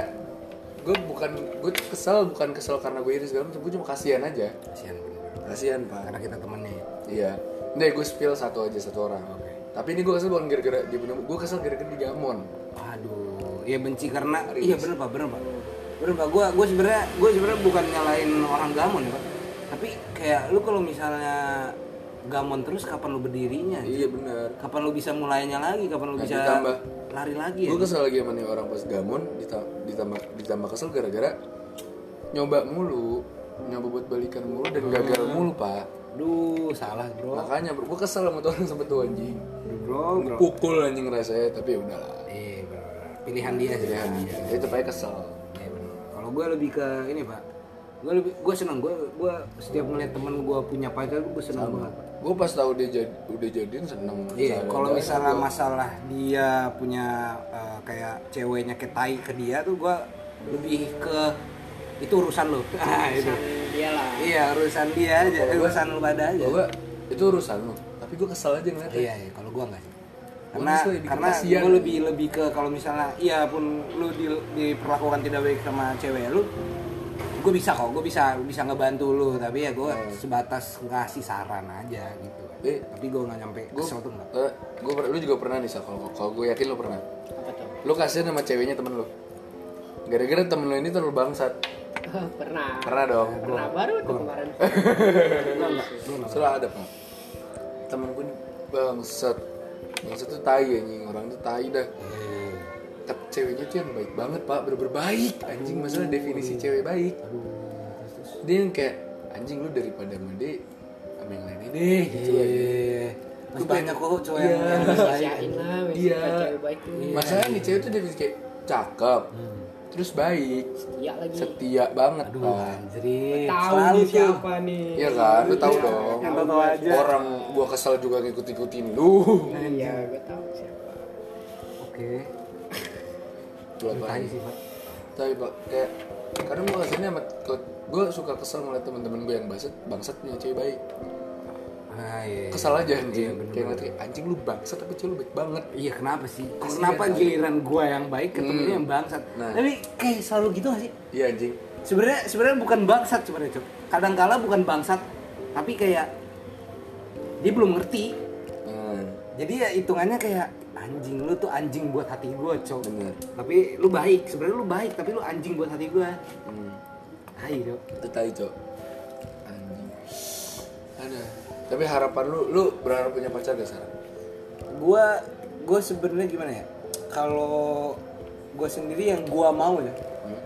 Speaker 1: gue bukan gue kesel bukan kesel karena gue iri segala macam gue cuma kasihan aja.
Speaker 2: Kasihan.
Speaker 1: Kasihan pak
Speaker 2: karena kita temennya
Speaker 1: iya nih gue spill satu aja satu orang tapi ini gue kesel bukan gara-gara dia punya gue kesel gara-gara di gamon
Speaker 2: Aduh, iya benci karena iya bener pak, bener pak, bener pak. Gue gue sebenarnya gue sebenarnya bukan nyalain orang gamon ya pak, tapi kayak lu kalau misalnya gamon terus kapan lu berdirinya?
Speaker 1: iya benar
Speaker 2: Kapan lu bisa mulainya lagi? Kapan lu
Speaker 1: Nah,
Speaker 2: bisa
Speaker 1: ditambah.
Speaker 2: lari lagi ya?
Speaker 1: gue kesel lagi sama nih orang pas gamon dita- ditambah ditambah kesel gara-gara nyoba mulu buat balikan mulu dan gagal mulu pak
Speaker 2: Duh, salah bro.
Speaker 1: makanya bro gue kesel sama tuh orang sempet tuh anjing
Speaker 2: Bro, bro.
Speaker 1: pukul anjing rasanya tapi ya udahlah
Speaker 2: Iya, bener, bener. Pilihan dia sih.
Speaker 1: pilihan dia dia tetap aja kesel
Speaker 2: Iya. Kalau gue lebih ke ini pak, gue lebih gue seneng gue gue setiap ngeliat temen gue punya pacar gue seneng banget.
Speaker 1: Gue pas tahu dia jadi udah jadian seneng
Speaker 2: Iya, kalau misalnya masalah dia punya eh, kayak ceweknya ketai ke dia tuh gua lebih ke itu urusan lo. Ah, itu.
Speaker 3: dia lah
Speaker 2: Iya, urusan dia aja, urusan lu pada aja.
Speaker 1: gue itu urusan lu tapi gue kesel aja ngeliatnya
Speaker 2: Iya, iya, kalau gua enggak sih.
Speaker 1: Gua
Speaker 2: Karena
Speaker 1: bikin
Speaker 2: karena gua lebih lebih ke kalau misalnya iya pun lu di, diperlakukan tidak baik sama cewek lu, gue bisa kok, gue bisa bisa ngebantu lu, tapi ya gue sebatas ngasih saran aja gitu.
Speaker 1: Eh,
Speaker 2: Tapi gue nggak nyampe
Speaker 1: gue
Speaker 2: kesel tuh enggak.
Speaker 1: gue lu juga pernah nih kalau kalau gue yakin lu pernah
Speaker 3: apa tuh
Speaker 1: lu kasihan sama ceweknya temen lu gara-gara temen lu ini terlalu bangsat
Speaker 3: pernah.
Speaker 1: Pernah dong.
Speaker 3: Pernah. Baru tuh kemarin.
Speaker 1: Selalu ada pak. Temen gue ini bangsat. Bangsat tuh tai anjing. Orang tuh tai dah. Tapi ceweknya tuh yang baik banget pak. Bener-bener baik. Anjing masalah definisi cewek baik. Dia yang kayak anjing lu daripada dia sama yang lainnya deh gitu lagi
Speaker 2: Iya. Masih banyak kok cowok
Speaker 1: Iya.
Speaker 2: yang
Speaker 1: Iya.
Speaker 3: iya. cewek baik tuh.
Speaker 1: Masalah nih cewek tuh definisi kayak cakep terus baik
Speaker 3: iya lagi
Speaker 1: setia banget
Speaker 2: Aduh,
Speaker 1: pak
Speaker 2: anjir.
Speaker 3: tahu nih siapa nih
Speaker 1: Iya kan, lu tahu dong.
Speaker 2: Yang tahu aja.
Speaker 1: Orang gua kesel juga ngikut-ikutin lu.
Speaker 3: iya gue tahu siapa
Speaker 2: Oke.
Speaker 1: Lu apa?
Speaker 2: Tai sih, Pak.
Speaker 1: Tapi pak, kayak kadang gua ke sini sama gue suka kesel ngeliat temen-temen gue yang bangsat bangsat punya cewek baik
Speaker 2: Ah, iya.
Speaker 1: kesel aja anjing
Speaker 2: Iya,
Speaker 1: kayak kayak, anjing lu bangsat tapi cewek lu baik banget
Speaker 2: Iya kenapa sih? Kenapa
Speaker 1: kali.
Speaker 2: giliran gua yang baik ketemunya
Speaker 1: Hmm.
Speaker 2: yang bangsat?
Speaker 1: Nah.
Speaker 2: Tapi kayak selalu gitu gak sih?
Speaker 1: iya anjing
Speaker 2: Sebenarnya sebenarnya bukan bangsat sebenarnya cok. Kadangkala bukan bangsat, tapi kayak dia belum ngerti.
Speaker 1: hmm,
Speaker 2: Jadi ya hitungannya kayak anjing lu tuh anjing buat hati gua cok.
Speaker 1: bener
Speaker 2: Tapi lu baik, sebenarnya lu baik, tapi lu anjing buat hati gua.
Speaker 1: hmm.
Speaker 2: Hai cok.
Speaker 1: itu tai cok anjing ada tapi harapan lu lu berharap punya pacar gak sekarang
Speaker 2: Gua gua sebenarnya gimana ya? Kalau gua sendiri yang gua mau ya,
Speaker 1: hmm?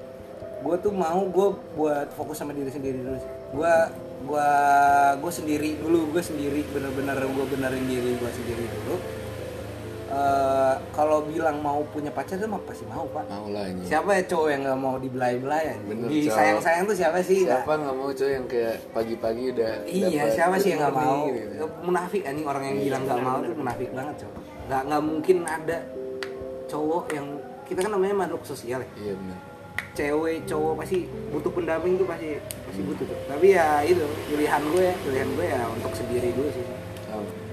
Speaker 2: gue tuh mau gue buat fokus sama diri sendiri dulu gue gua gue sendiri dulu gue sendiri bener-bener gue benerin diri gue sendiri dulu Eh, kalau bilang mau punya pacar tuh mah pasti mau pak.
Speaker 1: Mau lah ini
Speaker 2: siapa ya cowok yang nggak mau dibelai-belai ya
Speaker 1: Bener,
Speaker 2: di
Speaker 1: cowok.
Speaker 2: sayang-sayang tuh siapa sih?
Speaker 1: Siapa nggak mau cowok yang kayak pagi-pagi udah
Speaker 2: iya siapa sih yang nggak mau?
Speaker 1: gitu.
Speaker 2: munafik anjing. Orang yang bilang nggak mau tuh munafik banget cowok. Nggak nggak mungkin ada cowok yang kita kan namanya makhluk sosial ya.
Speaker 1: Iya benar
Speaker 2: cewek cowok pasti butuh pendamping tuh pasti pasti butuh tuh. Tapi ya itu pilihan gue ya pilihan gue ya untuk sendiri dulu sih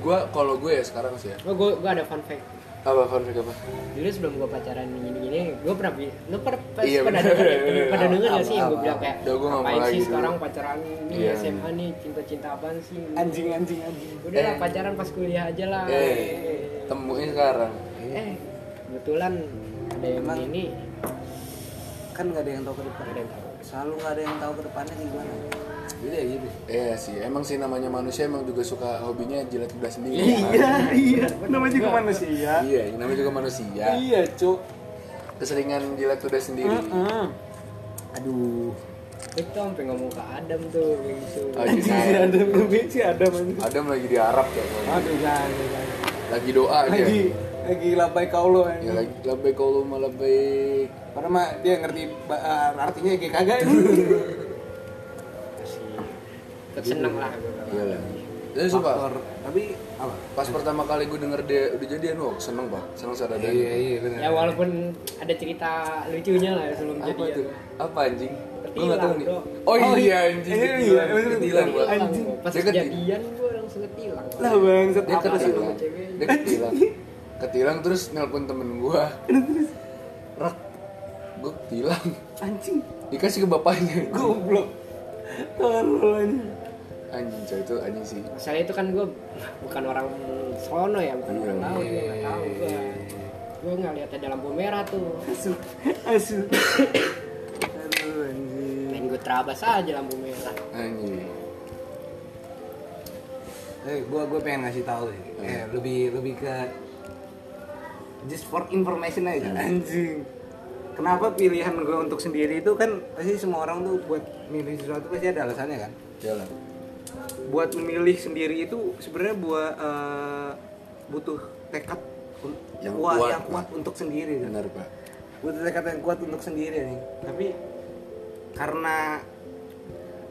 Speaker 1: gue kalau gue ya sekarang sih ya
Speaker 3: Oh, gue gue ada fun fact.
Speaker 1: apa fun fact apa
Speaker 3: Dulu sebelum gue pacaran gini-gini, gue pernah bi- lu pada pas
Speaker 1: Iya,
Speaker 3: pada
Speaker 1: bener,
Speaker 3: denger,
Speaker 1: bener.
Speaker 3: pada denger gak sih yang gue bilang kayak
Speaker 1: Udah, mau
Speaker 3: ngapain sih
Speaker 1: dulu."
Speaker 3: sekarang pacaran nih
Speaker 1: Iya.
Speaker 3: SMA nih cinta-cinta apaan sih?
Speaker 2: anjing anjing anjing
Speaker 3: Udah lah
Speaker 1: Eh.
Speaker 3: pacaran pas kuliah aja lah.
Speaker 1: eh temuin sekarang
Speaker 3: Eh, kebetulan ada yang
Speaker 2: Emang-
Speaker 3: ini
Speaker 2: kan nggak ada yang tahu ke depan
Speaker 3: ada yang tahu.
Speaker 2: selalu nggak ada yang tahu ke depannya sih gimana gitu ya gitu
Speaker 1: Iya sih, emang sih namanya manusia emang juga suka hobinya jilat lidah sendiri.
Speaker 2: iya iya namanya juga manusia.
Speaker 1: Iya, yang namanya juga manusia.
Speaker 2: iya cuk.
Speaker 1: Keseringan jilat lidah sendiri.
Speaker 2: aduh.
Speaker 3: Itu sampai ngomong ke Adam tuh kayak gitu.
Speaker 1: Lagi
Speaker 2: si ada si ada man
Speaker 1: Adam lagi di Arab ya,
Speaker 2: aduh jangan jangan
Speaker 1: lagi doa dia.
Speaker 2: lagi lagi labai kaulo
Speaker 1: Ya lagi lebih kalau malah baik.
Speaker 2: Padahal mah dia ngerti eh, artinya kayak kagak
Speaker 3: seneng lah gue.
Speaker 1: Iya lah. Jadi sumpah,
Speaker 2: Faktor. Tapi apa?
Speaker 1: pas pertama kali gue denger dia udah jadian, wah seneng pak, seneng sadar
Speaker 2: Iya iya benar.
Speaker 3: Ya walaupun ada cerita lucunya lah sebelum
Speaker 1: Apa
Speaker 3: jadian.
Speaker 1: tuh? Apa anjing? Gue
Speaker 3: Ketilang,
Speaker 1: gak tau nih. Oh
Speaker 2: Oh,
Speaker 1: iya anjing,
Speaker 2: iya,
Speaker 1: ketilang,
Speaker 2: iya,
Speaker 1: ketilang Pak.
Speaker 2: Anjing.
Speaker 3: Pas kejadian gue langsung ketilang.
Speaker 2: Lah bang,
Speaker 1: dia
Speaker 2: apa sih?
Speaker 1: ketilang dia ketilang ketilang terus nelpon temen gua rak gua ketilang
Speaker 2: Anjing,
Speaker 1: dikasih ke bapaknya
Speaker 2: goblok. Tolol anjing.
Speaker 1: Anjing coy itu anjing sih
Speaker 3: Masalah itu kan gue bukan orang sono ya, bukan
Speaker 1: Iya,
Speaker 3: orang laut,
Speaker 2: iya,
Speaker 3: gue nggak
Speaker 2: iya,
Speaker 3: tahu gue. Gue nggak lihat ada lampu merah tuh.
Speaker 2: Asu, asu. Aduh anjing.
Speaker 3: Main gue terabas aja lampu merah.
Speaker 1: anjing
Speaker 2: Eh, gua gua pengen ngasih tahu sih. Eh, lebih lebih ke just for information aja. Anjing. Kenapa pilihan gue untuk sendiri itu kan pasti semua orang tuh buat milih sesuatu pasti ada alasannya kan.
Speaker 1: jalan
Speaker 2: buat memilih sendiri itu sebenarnya buat eh, butuh tekad
Speaker 1: Yang
Speaker 2: kuat,
Speaker 1: kuat,
Speaker 2: yang kuat untuk sendiri kan.
Speaker 1: benar pak.
Speaker 2: Butuh tekad yang kuat untuk sendiri nih. Tapi karena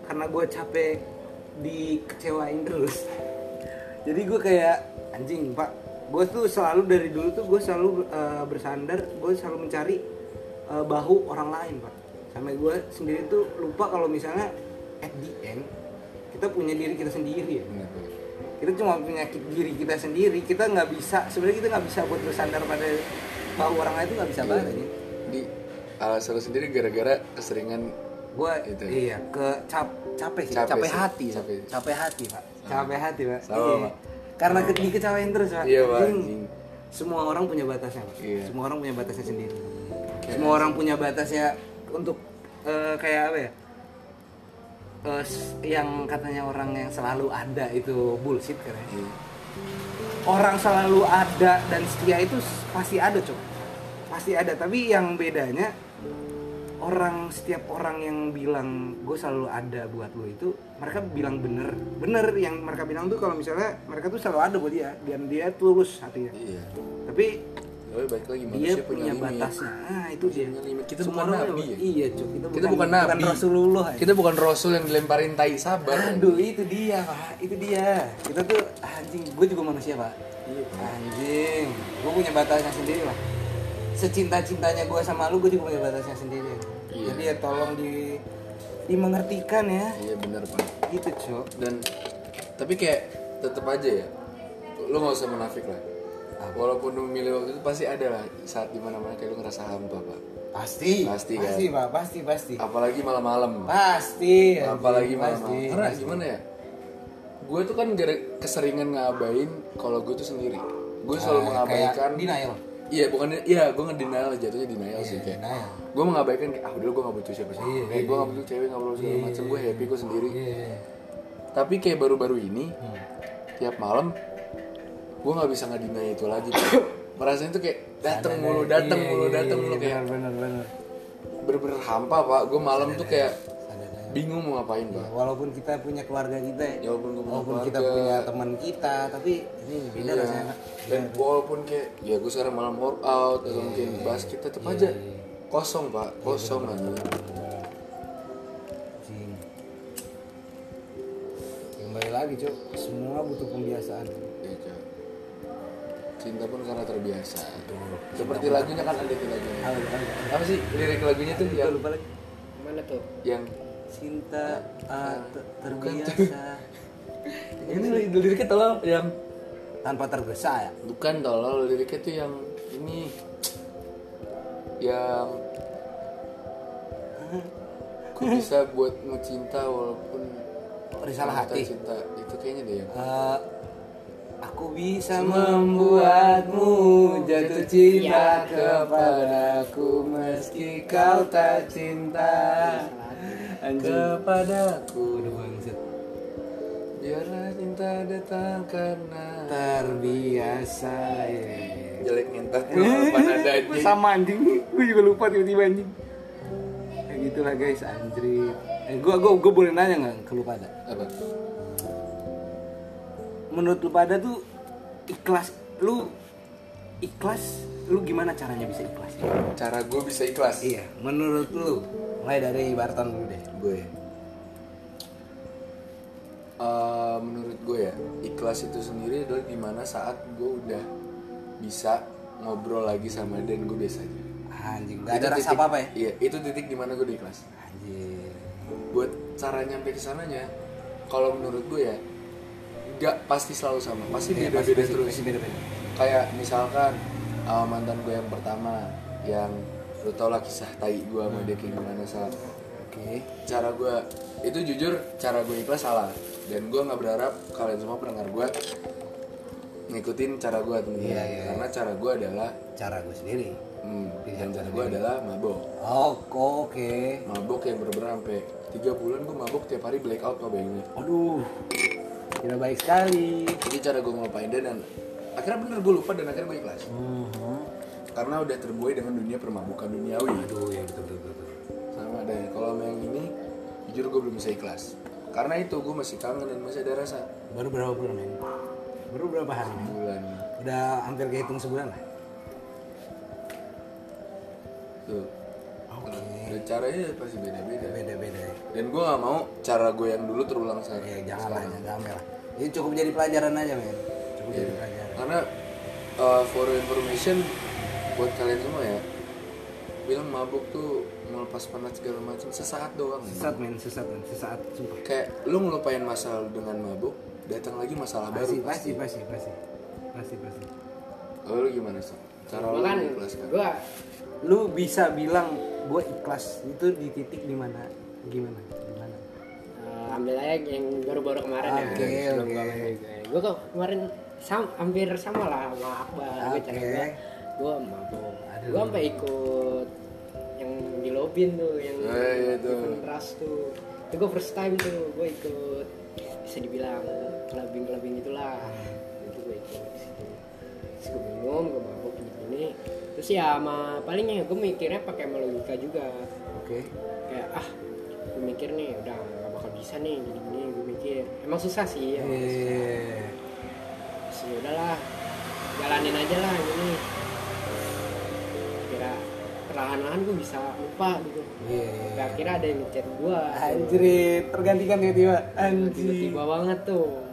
Speaker 2: karena gue capek dikecewain terus jadi gue kayak anjing pak gue tuh selalu dari dulu tuh gue selalu eh, bersandar gue selalu mencari eh, bahu orang lain pak. Sampai gue sendiri tuh lupa kalau misalnya at the end kita punya diri kita sendiri ya.
Speaker 1: Benar.
Speaker 2: Kita cuma punya diri kita sendiri kita nggak bisa sebenarnya kita nggak bisa buat bersandar pada bahu orang lain itu nggak bisa banget ini
Speaker 1: di alasan lu sendiri gara-gara keseringan
Speaker 2: gue
Speaker 1: Itu.
Speaker 2: iya ke cap capek sih
Speaker 1: Capek
Speaker 2: capek,
Speaker 1: sih,
Speaker 2: hati
Speaker 1: capek.
Speaker 2: capek hati pak. Capek hati pak.
Speaker 1: Sama,
Speaker 2: Iya.
Speaker 1: Pak.
Speaker 2: karena ke, dikecewain terus pak.
Speaker 1: Iya, Pak,
Speaker 2: anjing. semua orang punya batasnya pak.
Speaker 1: Iya.
Speaker 2: semua orang punya batasnya sendiri. Semua orang punya batasnya untuk eh, kayak apa ya S- yang katanya orang yang selalu ada itu bullshit kan ya.
Speaker 1: Iya.
Speaker 2: orang selalu ada dan setia itu pasti ada cok pasti ada tapi yang bedanya orang setiap orang yang bilang gue selalu ada buat lo itu mereka bilang bener bener yang mereka bilang tuh kalau misalnya mereka tuh selalu ada buat dia dan dia tulus hatinya
Speaker 1: iya
Speaker 2: tapi
Speaker 1: tapi balik lagi
Speaker 2: dia
Speaker 1: manusia
Speaker 2: punya,
Speaker 1: limit.
Speaker 2: batasnya nah itu dia
Speaker 1: Punya limit. Kita
Speaker 2: Semua
Speaker 1: bukan nabi
Speaker 2: punya-
Speaker 1: ya?
Speaker 2: iya cok kita,
Speaker 1: kita bukan nabi
Speaker 2: rasulullah ya.
Speaker 1: kita bukan rasul yang dilemparin tai sabar
Speaker 2: Aduh itu dia pak, itu dia. Kita tuh anjing, gue juga manusia pak.
Speaker 1: Iya,
Speaker 2: Anjing, gue punya batasnya sendiri lah. Secinta cintanya gue sama lu, gue juga punya batasnya sendiri.
Speaker 1: Iya.
Speaker 2: Jadi ya tolong di dimengertikan ya.
Speaker 1: iya benar pak
Speaker 2: Gitu cok.
Speaker 1: dan tapi kayak tetep aja ya lu nggak usah munafik lah walaupun lu milih waktu itu pasti ada lah saat di mana mana kayak lu ngerasa hampa pak
Speaker 2: Pasti.
Speaker 1: Pasti, kan?
Speaker 2: Pasti pak, pasti pasti.
Speaker 1: apalagi malam-malam
Speaker 2: Pasti.
Speaker 1: apalagi
Speaker 2: pasti,
Speaker 1: malam-malam karena
Speaker 2: pasti.
Speaker 1: gimana ya gue tuh kan gara keseringan ngabain kalau gue tuh sendiri gue selalu
Speaker 2: Ah,
Speaker 1: mengabaikan
Speaker 2: denial.
Speaker 1: iya bukan iya gue ngedenial jatuhnya denial sih
Speaker 2: Iya,
Speaker 1: kayak
Speaker 2: denial.
Speaker 1: gue mengabaikan kayak ah udah gue gak butuh siapa siapa
Speaker 2: Iya,
Speaker 1: kayak gue gak butuh cewek gak butuh segala macam gue happy gue sendiri
Speaker 2: Iya.
Speaker 1: tapi kayak baru-baru ini
Speaker 2: Hmm.
Speaker 1: tiap malam gue nggak bisa ngedinai itu lagi perasaan itu kayak dateng mulu dateng
Speaker 2: Iya,
Speaker 1: mulu
Speaker 2: iya,
Speaker 1: dateng
Speaker 2: iya,
Speaker 1: mulu kayak
Speaker 2: benar benar.
Speaker 1: bener-bener hampa pak. Gue malam tuh kayak bingung mau ngapain pak.
Speaker 2: Walaupun kita punya keluarga kita ya,
Speaker 1: walaupun
Speaker 2: walaupun kita
Speaker 1: keluarga.
Speaker 2: punya teman kita tapi ini beda
Speaker 1: Iya.
Speaker 2: rasanya
Speaker 1: dan walaupun kayak ya gue sekarang malam workout atau mungkin basket tetap aja kosong pak. Kosong aja
Speaker 2: Anjing. kembali lagi cok semua butuh pembiasaan.
Speaker 1: Cinta pun karena terbiasa. Seperti lagunya kan ada di lagunya.
Speaker 2: Halo, halo.
Speaker 1: apa sih lirik lagunya tuh yang
Speaker 2: lupa lagi.
Speaker 3: Mana tuh?
Speaker 1: yang
Speaker 2: cinta ah, ter- terbiasa.
Speaker 1: Ini liriknya tolong yang
Speaker 2: tanpa tergesa ya?
Speaker 1: Bukan tolong liriknya tuh yang ini. Yang ku bisa buatmu cinta walaupun
Speaker 2: risalah
Speaker 1: tak
Speaker 2: hati.
Speaker 1: cinta. Itu kayaknya deh yang
Speaker 2: Eh, aku bisa membuatmu jatuh cinta kepadaku meski kau tak cinta.
Speaker 1: Kepadaku. Biarlah cinta datang karena
Speaker 2: terbiasa ya.
Speaker 1: Jelek
Speaker 2: Gue sama anjing gue juga lupa tiba-tiba anjing. Kayak gitulah guys anjrit. Eh gue gue gue boleh nanya nggak? Ke lu pada
Speaker 1: apa
Speaker 2: menurut lu pada tuh ikhlas lu ikhlas lu gimana caranya bisa ikhlas?
Speaker 1: Cara gue bisa ikhlas?
Speaker 2: Iya menurut lu mulai dari Barton dulu deh
Speaker 1: gue. Eh, menurut gue ya ikhlas itu sendiri adalah di mana saat gue udah bisa ngobrol lagi sama dan gue biasa aja
Speaker 2: anjing gak ada
Speaker 1: Itu
Speaker 2: rasa
Speaker 1: titik-
Speaker 2: apa apa ya?
Speaker 1: iya itu titik di mana gue udah ikhlas.
Speaker 2: Anjing.
Speaker 1: Buat cara nyampe ke sananya kalau menurut gue ya nggak pasti selalu sama pasti
Speaker 2: Iya,
Speaker 1: beda-beda
Speaker 2: pasti-
Speaker 1: terus.
Speaker 2: pasti beda-beda.
Speaker 1: Kayak misalkan uh, mantan gue yang pertama yang lu tau lah kisah tai gue sama dia kayak gimana saat
Speaker 2: oke.
Speaker 1: Cara gue itu jujur cara gue ikhlas salah. Dan gue nggak berharap kalian semua pendengar gue ngikutin cara gue temen
Speaker 2: Iya, iya,
Speaker 1: karena cara gue adalah
Speaker 2: cara gue sendiri.
Speaker 1: Hmm, dan cara gue adalah mabok.
Speaker 2: Oh oke.
Speaker 1: Mabok yang bener-bener sampai tiga bulan gue mabok tiap hari blackout lo bayangin.
Speaker 2: Aduh tidak baik sekali.
Speaker 1: Jadi cara gue ngelupain dia dan akhirnya bener gue lupa dan akhirnya gue ikhlas.
Speaker 2: Mhm.
Speaker 1: karena udah terbuai dengan dunia permabukan duniawi.
Speaker 2: Aduh ya betul betul betul.
Speaker 1: Sama deh kalau yang ini jujur gue belum bisa ikhlas. Karena itu gue masih kangen dan masih ada rasa.
Speaker 2: Baru berapa bulan men baru berapa hari men
Speaker 1: bulan.
Speaker 2: Udah hampir kehitung sebulan lah.
Speaker 1: Tuh dan caranya pasti beda-beda.
Speaker 2: Beda beda ya.
Speaker 1: Dan gue nggak mau cara gue yang dulu terulang
Speaker 2: ya
Speaker 1: sekarang.
Speaker 2: jangan lah jangan lah. Ini cukup jadi pelajaran aja men. Cukup
Speaker 1: Iya.
Speaker 2: jadi pelajaran.
Speaker 1: Karena uh, for information buat kalian semua ya bilang mabuk tuh melepas penat segala macam sesaat doang.
Speaker 2: Sesat men sesat men sesaat sumpah.
Speaker 1: Kayak lu ngelupain masalah dengan mabuk datang lagi masalah
Speaker 2: pasti
Speaker 1: baru
Speaker 2: pasti pasti pasti. Pasti pasti.
Speaker 1: Kalau lu gimana sih cara lu mengikhlaskan.
Speaker 3: gue
Speaker 2: lu bisa bilang gue ikhlas itu di titik di mana gimana gimana
Speaker 3: uh, ambil aja yang baru-baru kemarin ya.
Speaker 2: Oke.
Speaker 3: gua balik. Gue kok kemarin sam, hampir sama lah sama Akbar. Gue
Speaker 2: Oke.
Speaker 3: cara gue, gue mabuk.
Speaker 2: Aduh.
Speaker 3: Gue sampai ikut yang di lobin tuh, yang
Speaker 1: Eh, iya tuh.
Speaker 3: event ras tuh. Itu gue first time tuh, gue ikut bisa dibilang clubbing-clubbing itulah. Itu gue ikut di situ. Terus gue minum, gue mabuk gini-gini. Terus ya sama palingnya gue mikirnya pakai sama logika juga.
Speaker 2: Oke.
Speaker 3: Kayak ah gue mikir nih udah gak bakal bisa nih gini gini gue mikir. Emang susah sih ya
Speaker 2: eh
Speaker 3: Terus ya udahlah jalanin aja lah gini kira perlahan-lahan gue bisa lupa gitu.
Speaker 2: Iya.
Speaker 3: Gak kira ada yang ngechat gue
Speaker 2: anjrit tergantikan tiba-tiba anjir
Speaker 3: tiba-tiba banget tuh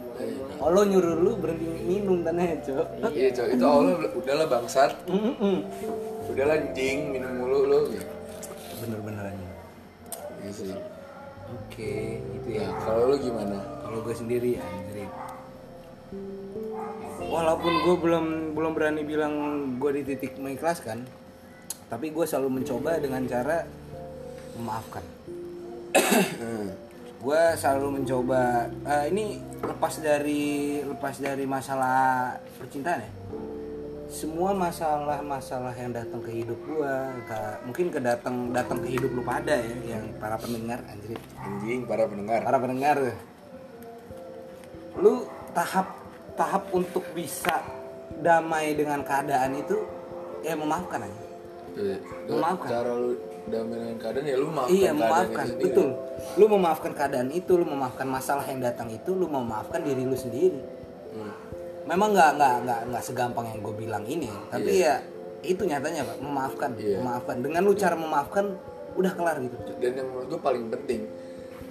Speaker 2: oh lo nyuruh lu berhenti minum tanahnya cok?
Speaker 1: Iya cok. Itu Allah udahlah bangsat. Udahlah anjing minum mulu lu.
Speaker 2: Bener-bener aja
Speaker 1: Iya sih.
Speaker 2: Oke itu
Speaker 1: ya. Kalau lu gimana?
Speaker 2: Kalau gue sendiri anjrit walaupun gue belum belum berani bilang gue di titik mengikhlaskan tapi gue selalu mencoba dengan cara memaafkan.
Speaker 1: Hmm.
Speaker 2: Gue selalu mencoba eh, ini lepas dari lepas dari masalah percintaan ya? Semua masalah-masalah yang datang ke hidup gue mungkin ke datang datang ke hidup lu pada ya yang para pendengar anjrit
Speaker 1: anjing para pendengar.
Speaker 2: Para pendengar. Lu tahap tahap untuk bisa damai dengan keadaan itu ya memaafkan aja. Memaafkan.
Speaker 1: cara lu damai dengan keadaan ya lu maafkan
Speaker 2: iya memaafkan
Speaker 1: itu sendiri.
Speaker 2: betul. Lu memaafkan keadaan itu lu memaafkan masalah yang datang itu lu memaafkan diri lu sendiri.
Speaker 1: Hmm.
Speaker 2: memang nggak nggak nggak nggak segampang yang gue bilang ini. Tapi ya itu nyatanya pak. Memaafkan
Speaker 1: Iya.
Speaker 2: memaafkan. Dengan lu cara memaafkan udah kelar gitu.
Speaker 1: Dan yang menurut gue paling penting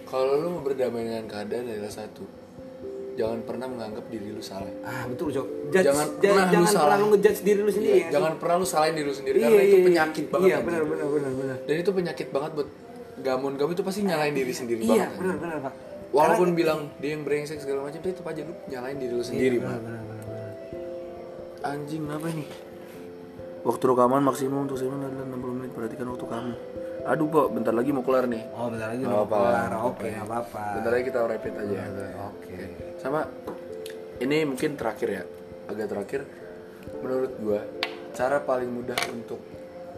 Speaker 1: kalau lu mau berdamai dengan keadaan adalah satu jangan pernah menganggap diri lu salah.
Speaker 2: Ah betul cok Judge-
Speaker 1: Jangan
Speaker 2: ja-
Speaker 1: pernah lu
Speaker 2: jangan
Speaker 1: salah.
Speaker 2: pernah lu ngejudge diri lu sendiri
Speaker 1: Iya,
Speaker 2: ya.
Speaker 1: jangan pernah lu salahin diri lu sendiri
Speaker 2: Iya,
Speaker 1: karena itu
Speaker 2: iya,
Speaker 1: penyakit
Speaker 2: iya.
Speaker 1: banget
Speaker 2: iya benar benar benar benar.
Speaker 1: Dan itu penyakit banget buat gamon. Kamu itu pasti nyalain diri sendiri
Speaker 2: iya
Speaker 1: banget
Speaker 2: benar benar pak.
Speaker 1: Walaupun bilang dia yang brengsek segala macam tetap aja lu nyalain diri lu sendiri
Speaker 2: benar
Speaker 1: Pak.
Speaker 2: benar benar benar.
Speaker 1: anjing kenapa ini waktu rekaman maksimum untuk segmen adalah 60 menit perhatikan waktu kamu. Aduh pak bentar lagi mau kelar nih.
Speaker 2: Oh bentar lagi
Speaker 1: Nggak
Speaker 2: mau kelar. Oke. Apa apa
Speaker 1: bentar lagi kita repeat aja.
Speaker 2: Oke
Speaker 1: sama ini mungkin terakhir ya agak terakhir. Menurut gua cara paling mudah untuk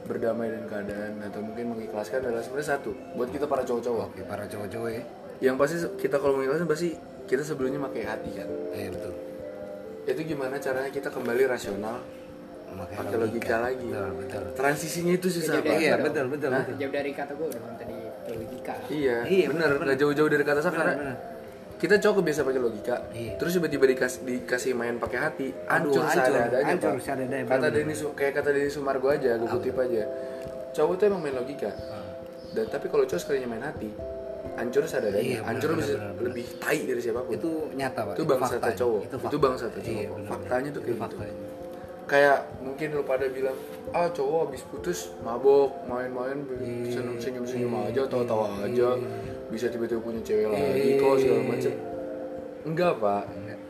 Speaker 1: berdamai dengan keadaan atau mungkin mengikhlaskan adalah sebenarnya satu buat kita para cowok-cowok.
Speaker 2: Oke para cowok-cowok ya.
Speaker 1: Yang pasti kita kalau mengikhlaskan pasti kita sebelumnya pakai hati kan?
Speaker 2: Iya betul.
Speaker 1: Itu gimana caranya kita kembali rasional pakai logika. lagi?
Speaker 2: Betul betul.
Speaker 1: Transisinya itu susah Pak.
Speaker 2: iya betul betul betul.
Speaker 3: Jauh dari kata gue udah tadi logika.
Speaker 1: Iya,
Speaker 2: Iya,
Speaker 1: bener nggak jauh-jauh dari kata sakit karena
Speaker 2: bener.
Speaker 1: Kita cowok biasa pakai logika.
Speaker 2: Iya.
Speaker 1: terus tiba-tiba dikasih dikasih main pakai hati.
Speaker 2: Aduh,
Speaker 1: hancur
Speaker 2: hancur,
Speaker 1: seadanya
Speaker 2: hancur
Speaker 1: Pak.
Speaker 2: seadanya,
Speaker 1: kata. Denny kayak kata Denny Sumargo aja gue kutip aja. Cowok tuh emang main logika. Dan tapi kalau cowok sekalinya main hati hancur seadanya.
Speaker 2: Iya,
Speaker 1: hancur
Speaker 2: bener,
Speaker 1: bisa
Speaker 2: bener, bener.
Speaker 1: lebih tai dari siapa pun.
Speaker 2: Itu nyata pak.
Speaker 1: Itu bangsa
Speaker 2: fakta.
Speaker 1: cowok.
Speaker 2: Itu,
Speaker 1: itu,
Speaker 2: fakta.
Speaker 1: bangsa cowok.
Speaker 2: Iya, bener,
Speaker 1: faktanya tuh kayak
Speaker 2: Itu
Speaker 1: gitu.
Speaker 2: faktanya.
Speaker 1: kayak mungkin lu pada bilang ah cowok habis putus mabok main-main senyum senyum senyum aja tawa-tawa aja bisa tiba-tiba punya cewek lagi kok segala macem. Enggak pak.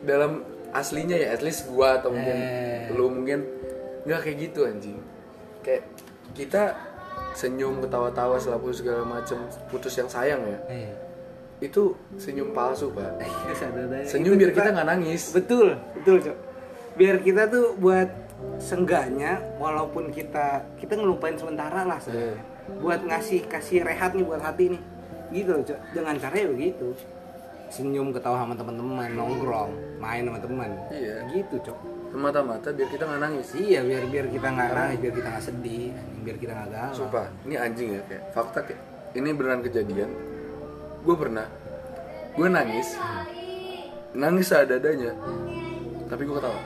Speaker 1: Dalam aslinya ya at least gua atau mungkin lu mungkin enggak kayak gitu anjing. Kayak kita senyum ketawa-tawa putus segala macem putus yang sayang ya.
Speaker 2: Iya.
Speaker 1: itu senyum palsu pak.
Speaker 2: Iya,
Speaker 1: senyum
Speaker 2: Itu
Speaker 1: biar kita nggak nangis.
Speaker 2: Betul betul cok. Biar kita tuh buat sengganya walaupun kita kita ngelupain sementara lah sebenarnya. buat ngasih kasih rehat nih buat hati nih gitu dengan caranya begitu senyum ketawa sama teman-teman nongkrong main sama teman
Speaker 1: Iya.
Speaker 2: gitu cok
Speaker 1: semata-mata biar kita nggak nangis
Speaker 2: iya biar biar kita nggak nangis biar kita nggak sedih biar kita nggak galau
Speaker 1: Sumpah, ini anjing ya kayak fakta kayak ini beneran kejadian. Gue pernah, gue nangis, nangis seadanya, tapi gue ketawa.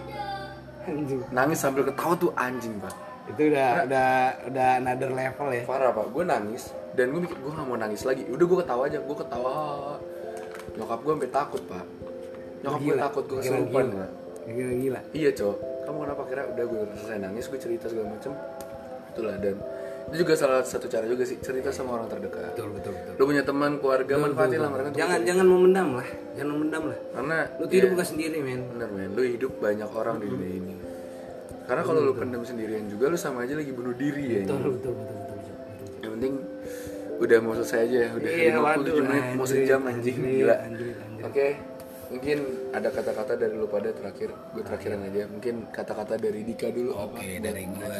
Speaker 2: Anjing.
Speaker 1: Nangis sambil ketawa tuh anjing pak.
Speaker 2: itu udah udah udah another level ya
Speaker 1: Parah pak, gue nangis dan gue mikir gue gak mau nangis lagi. Udah gue ketawa aja, gue ketawa. Nyokap gue sampai takut pak. Nyokap gue takut gue kesurupan
Speaker 2: gila. gila gila.
Speaker 1: Iya cowok, kamu kenapa? Kira udah gue selesai nangis, gue cerita segala macem. Itulah dan itu juga salah satu cara juga sih cerita sama orang terdekat.
Speaker 2: betul betul betul.
Speaker 1: Lu punya teman, keluarga, manfaatin lah mereka tuh
Speaker 2: jangan jangan memendam lah. Jangan memendam lah.
Speaker 1: Karena
Speaker 2: lu tidur
Speaker 1: ya,
Speaker 2: bukan sendiri men.
Speaker 1: Bener men. Lu hidup banyak orang di dunia ini. Karena kalau lu pendam sendirian juga lu sama aja lagi bunuh diri ya.
Speaker 2: Betul betul betul betul, betul.
Speaker 1: yang penting udah mau selesai aja ya udah
Speaker 2: Iya,
Speaker 1: 57
Speaker 2: waduh,
Speaker 1: menit mau
Speaker 2: anjir,
Speaker 1: sejam anjing
Speaker 2: anjir,
Speaker 1: gila.
Speaker 2: anjir, anjir.
Speaker 1: oke mungkin ada kata-kata dari lu pada terakhir gue terakhiran aja. Mungkin kata-kata dari Dika dulu apa?
Speaker 2: Oke dari gua.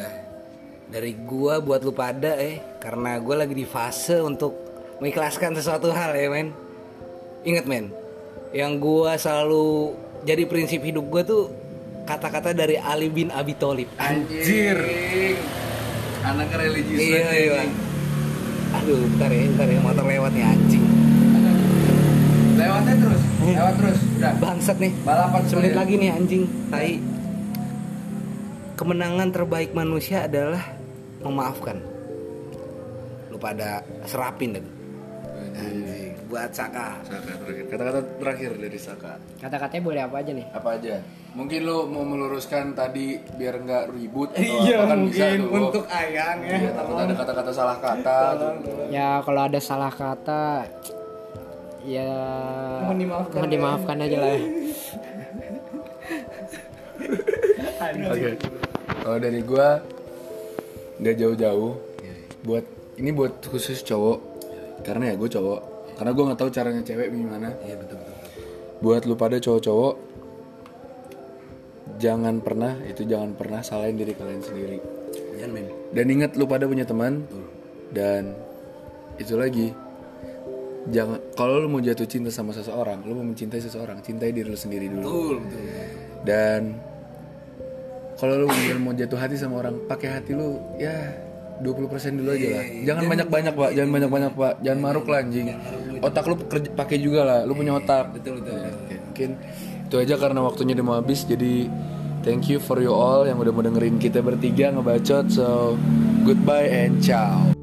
Speaker 2: Dari gua buat lu pada eh. Karena gua lagi di fase untuk mengikhlaskan sesuatu hal ya men. Ingat men. Yang gua selalu jadi prinsip hidup gua tuh kata-kata dari Ali bin Abi Thalib.
Speaker 1: Anjir anak religius
Speaker 2: iya iya aduh bentar ya bentar ya motor lewat nih anjing.
Speaker 1: Lewatnya terus lewat terus udah.
Speaker 2: bangsat nih.
Speaker 1: Balapan
Speaker 2: semenit lagi nih anjing. Tai. Kemenangan terbaik manusia adalah memaafkan. Lu pada serapin deh anjing buat Saka.
Speaker 1: Saka terakhir. Kata-kata terakhir dari Saka.
Speaker 3: Kata-katanya boleh apa aja nih?
Speaker 1: Apa aja? Mungkin lo mau meluruskan tadi biar nggak ribut atau
Speaker 2: iya
Speaker 1: apa kan bisa
Speaker 2: mungkin
Speaker 1: tuh.
Speaker 2: untuk ayang ya.
Speaker 1: Iya, takut ada kata-kata salah kata tuh.
Speaker 3: ya kalau ada salah kata ya
Speaker 2: Mohon dimaafkan
Speaker 3: mohon dimaafkan aja lah ya.
Speaker 1: oke. Kalau dari gua nggak jauh-jauh. Buat ini buat khusus cowok. Karena ya gue cowok karena gue nggak tahu caranya cewek gimana.
Speaker 2: Iya betul betul
Speaker 1: buat lu pada cowok-cowok jangan pernah itu jangan pernah salahin diri kalian sendiri.
Speaker 2: Jangan men.
Speaker 1: Dan ingat lu pada punya teman dan itu lagi jangan kalau lu mau jatuh cinta sama seseorang lu mau mencintai seseorang cintai diri lu sendiri dulu.
Speaker 2: Betul betul
Speaker 1: dan kalau lu bener mau jatuh hati sama orang pakai hati lu ya 20% dulu aja lah. Jangan banyak-banyak, Pak. Jangan banyak-banyak, Pak. Jangan maruk lah anjing. Otak lu kerja pakai juga lah. Lu punya otak.
Speaker 2: betul betul,
Speaker 1: mungkin itu aja karena waktunya udah mau habis jadi thank you for you all yang udah mau dengerin kita bertiga ngebacot so goodbye and ciao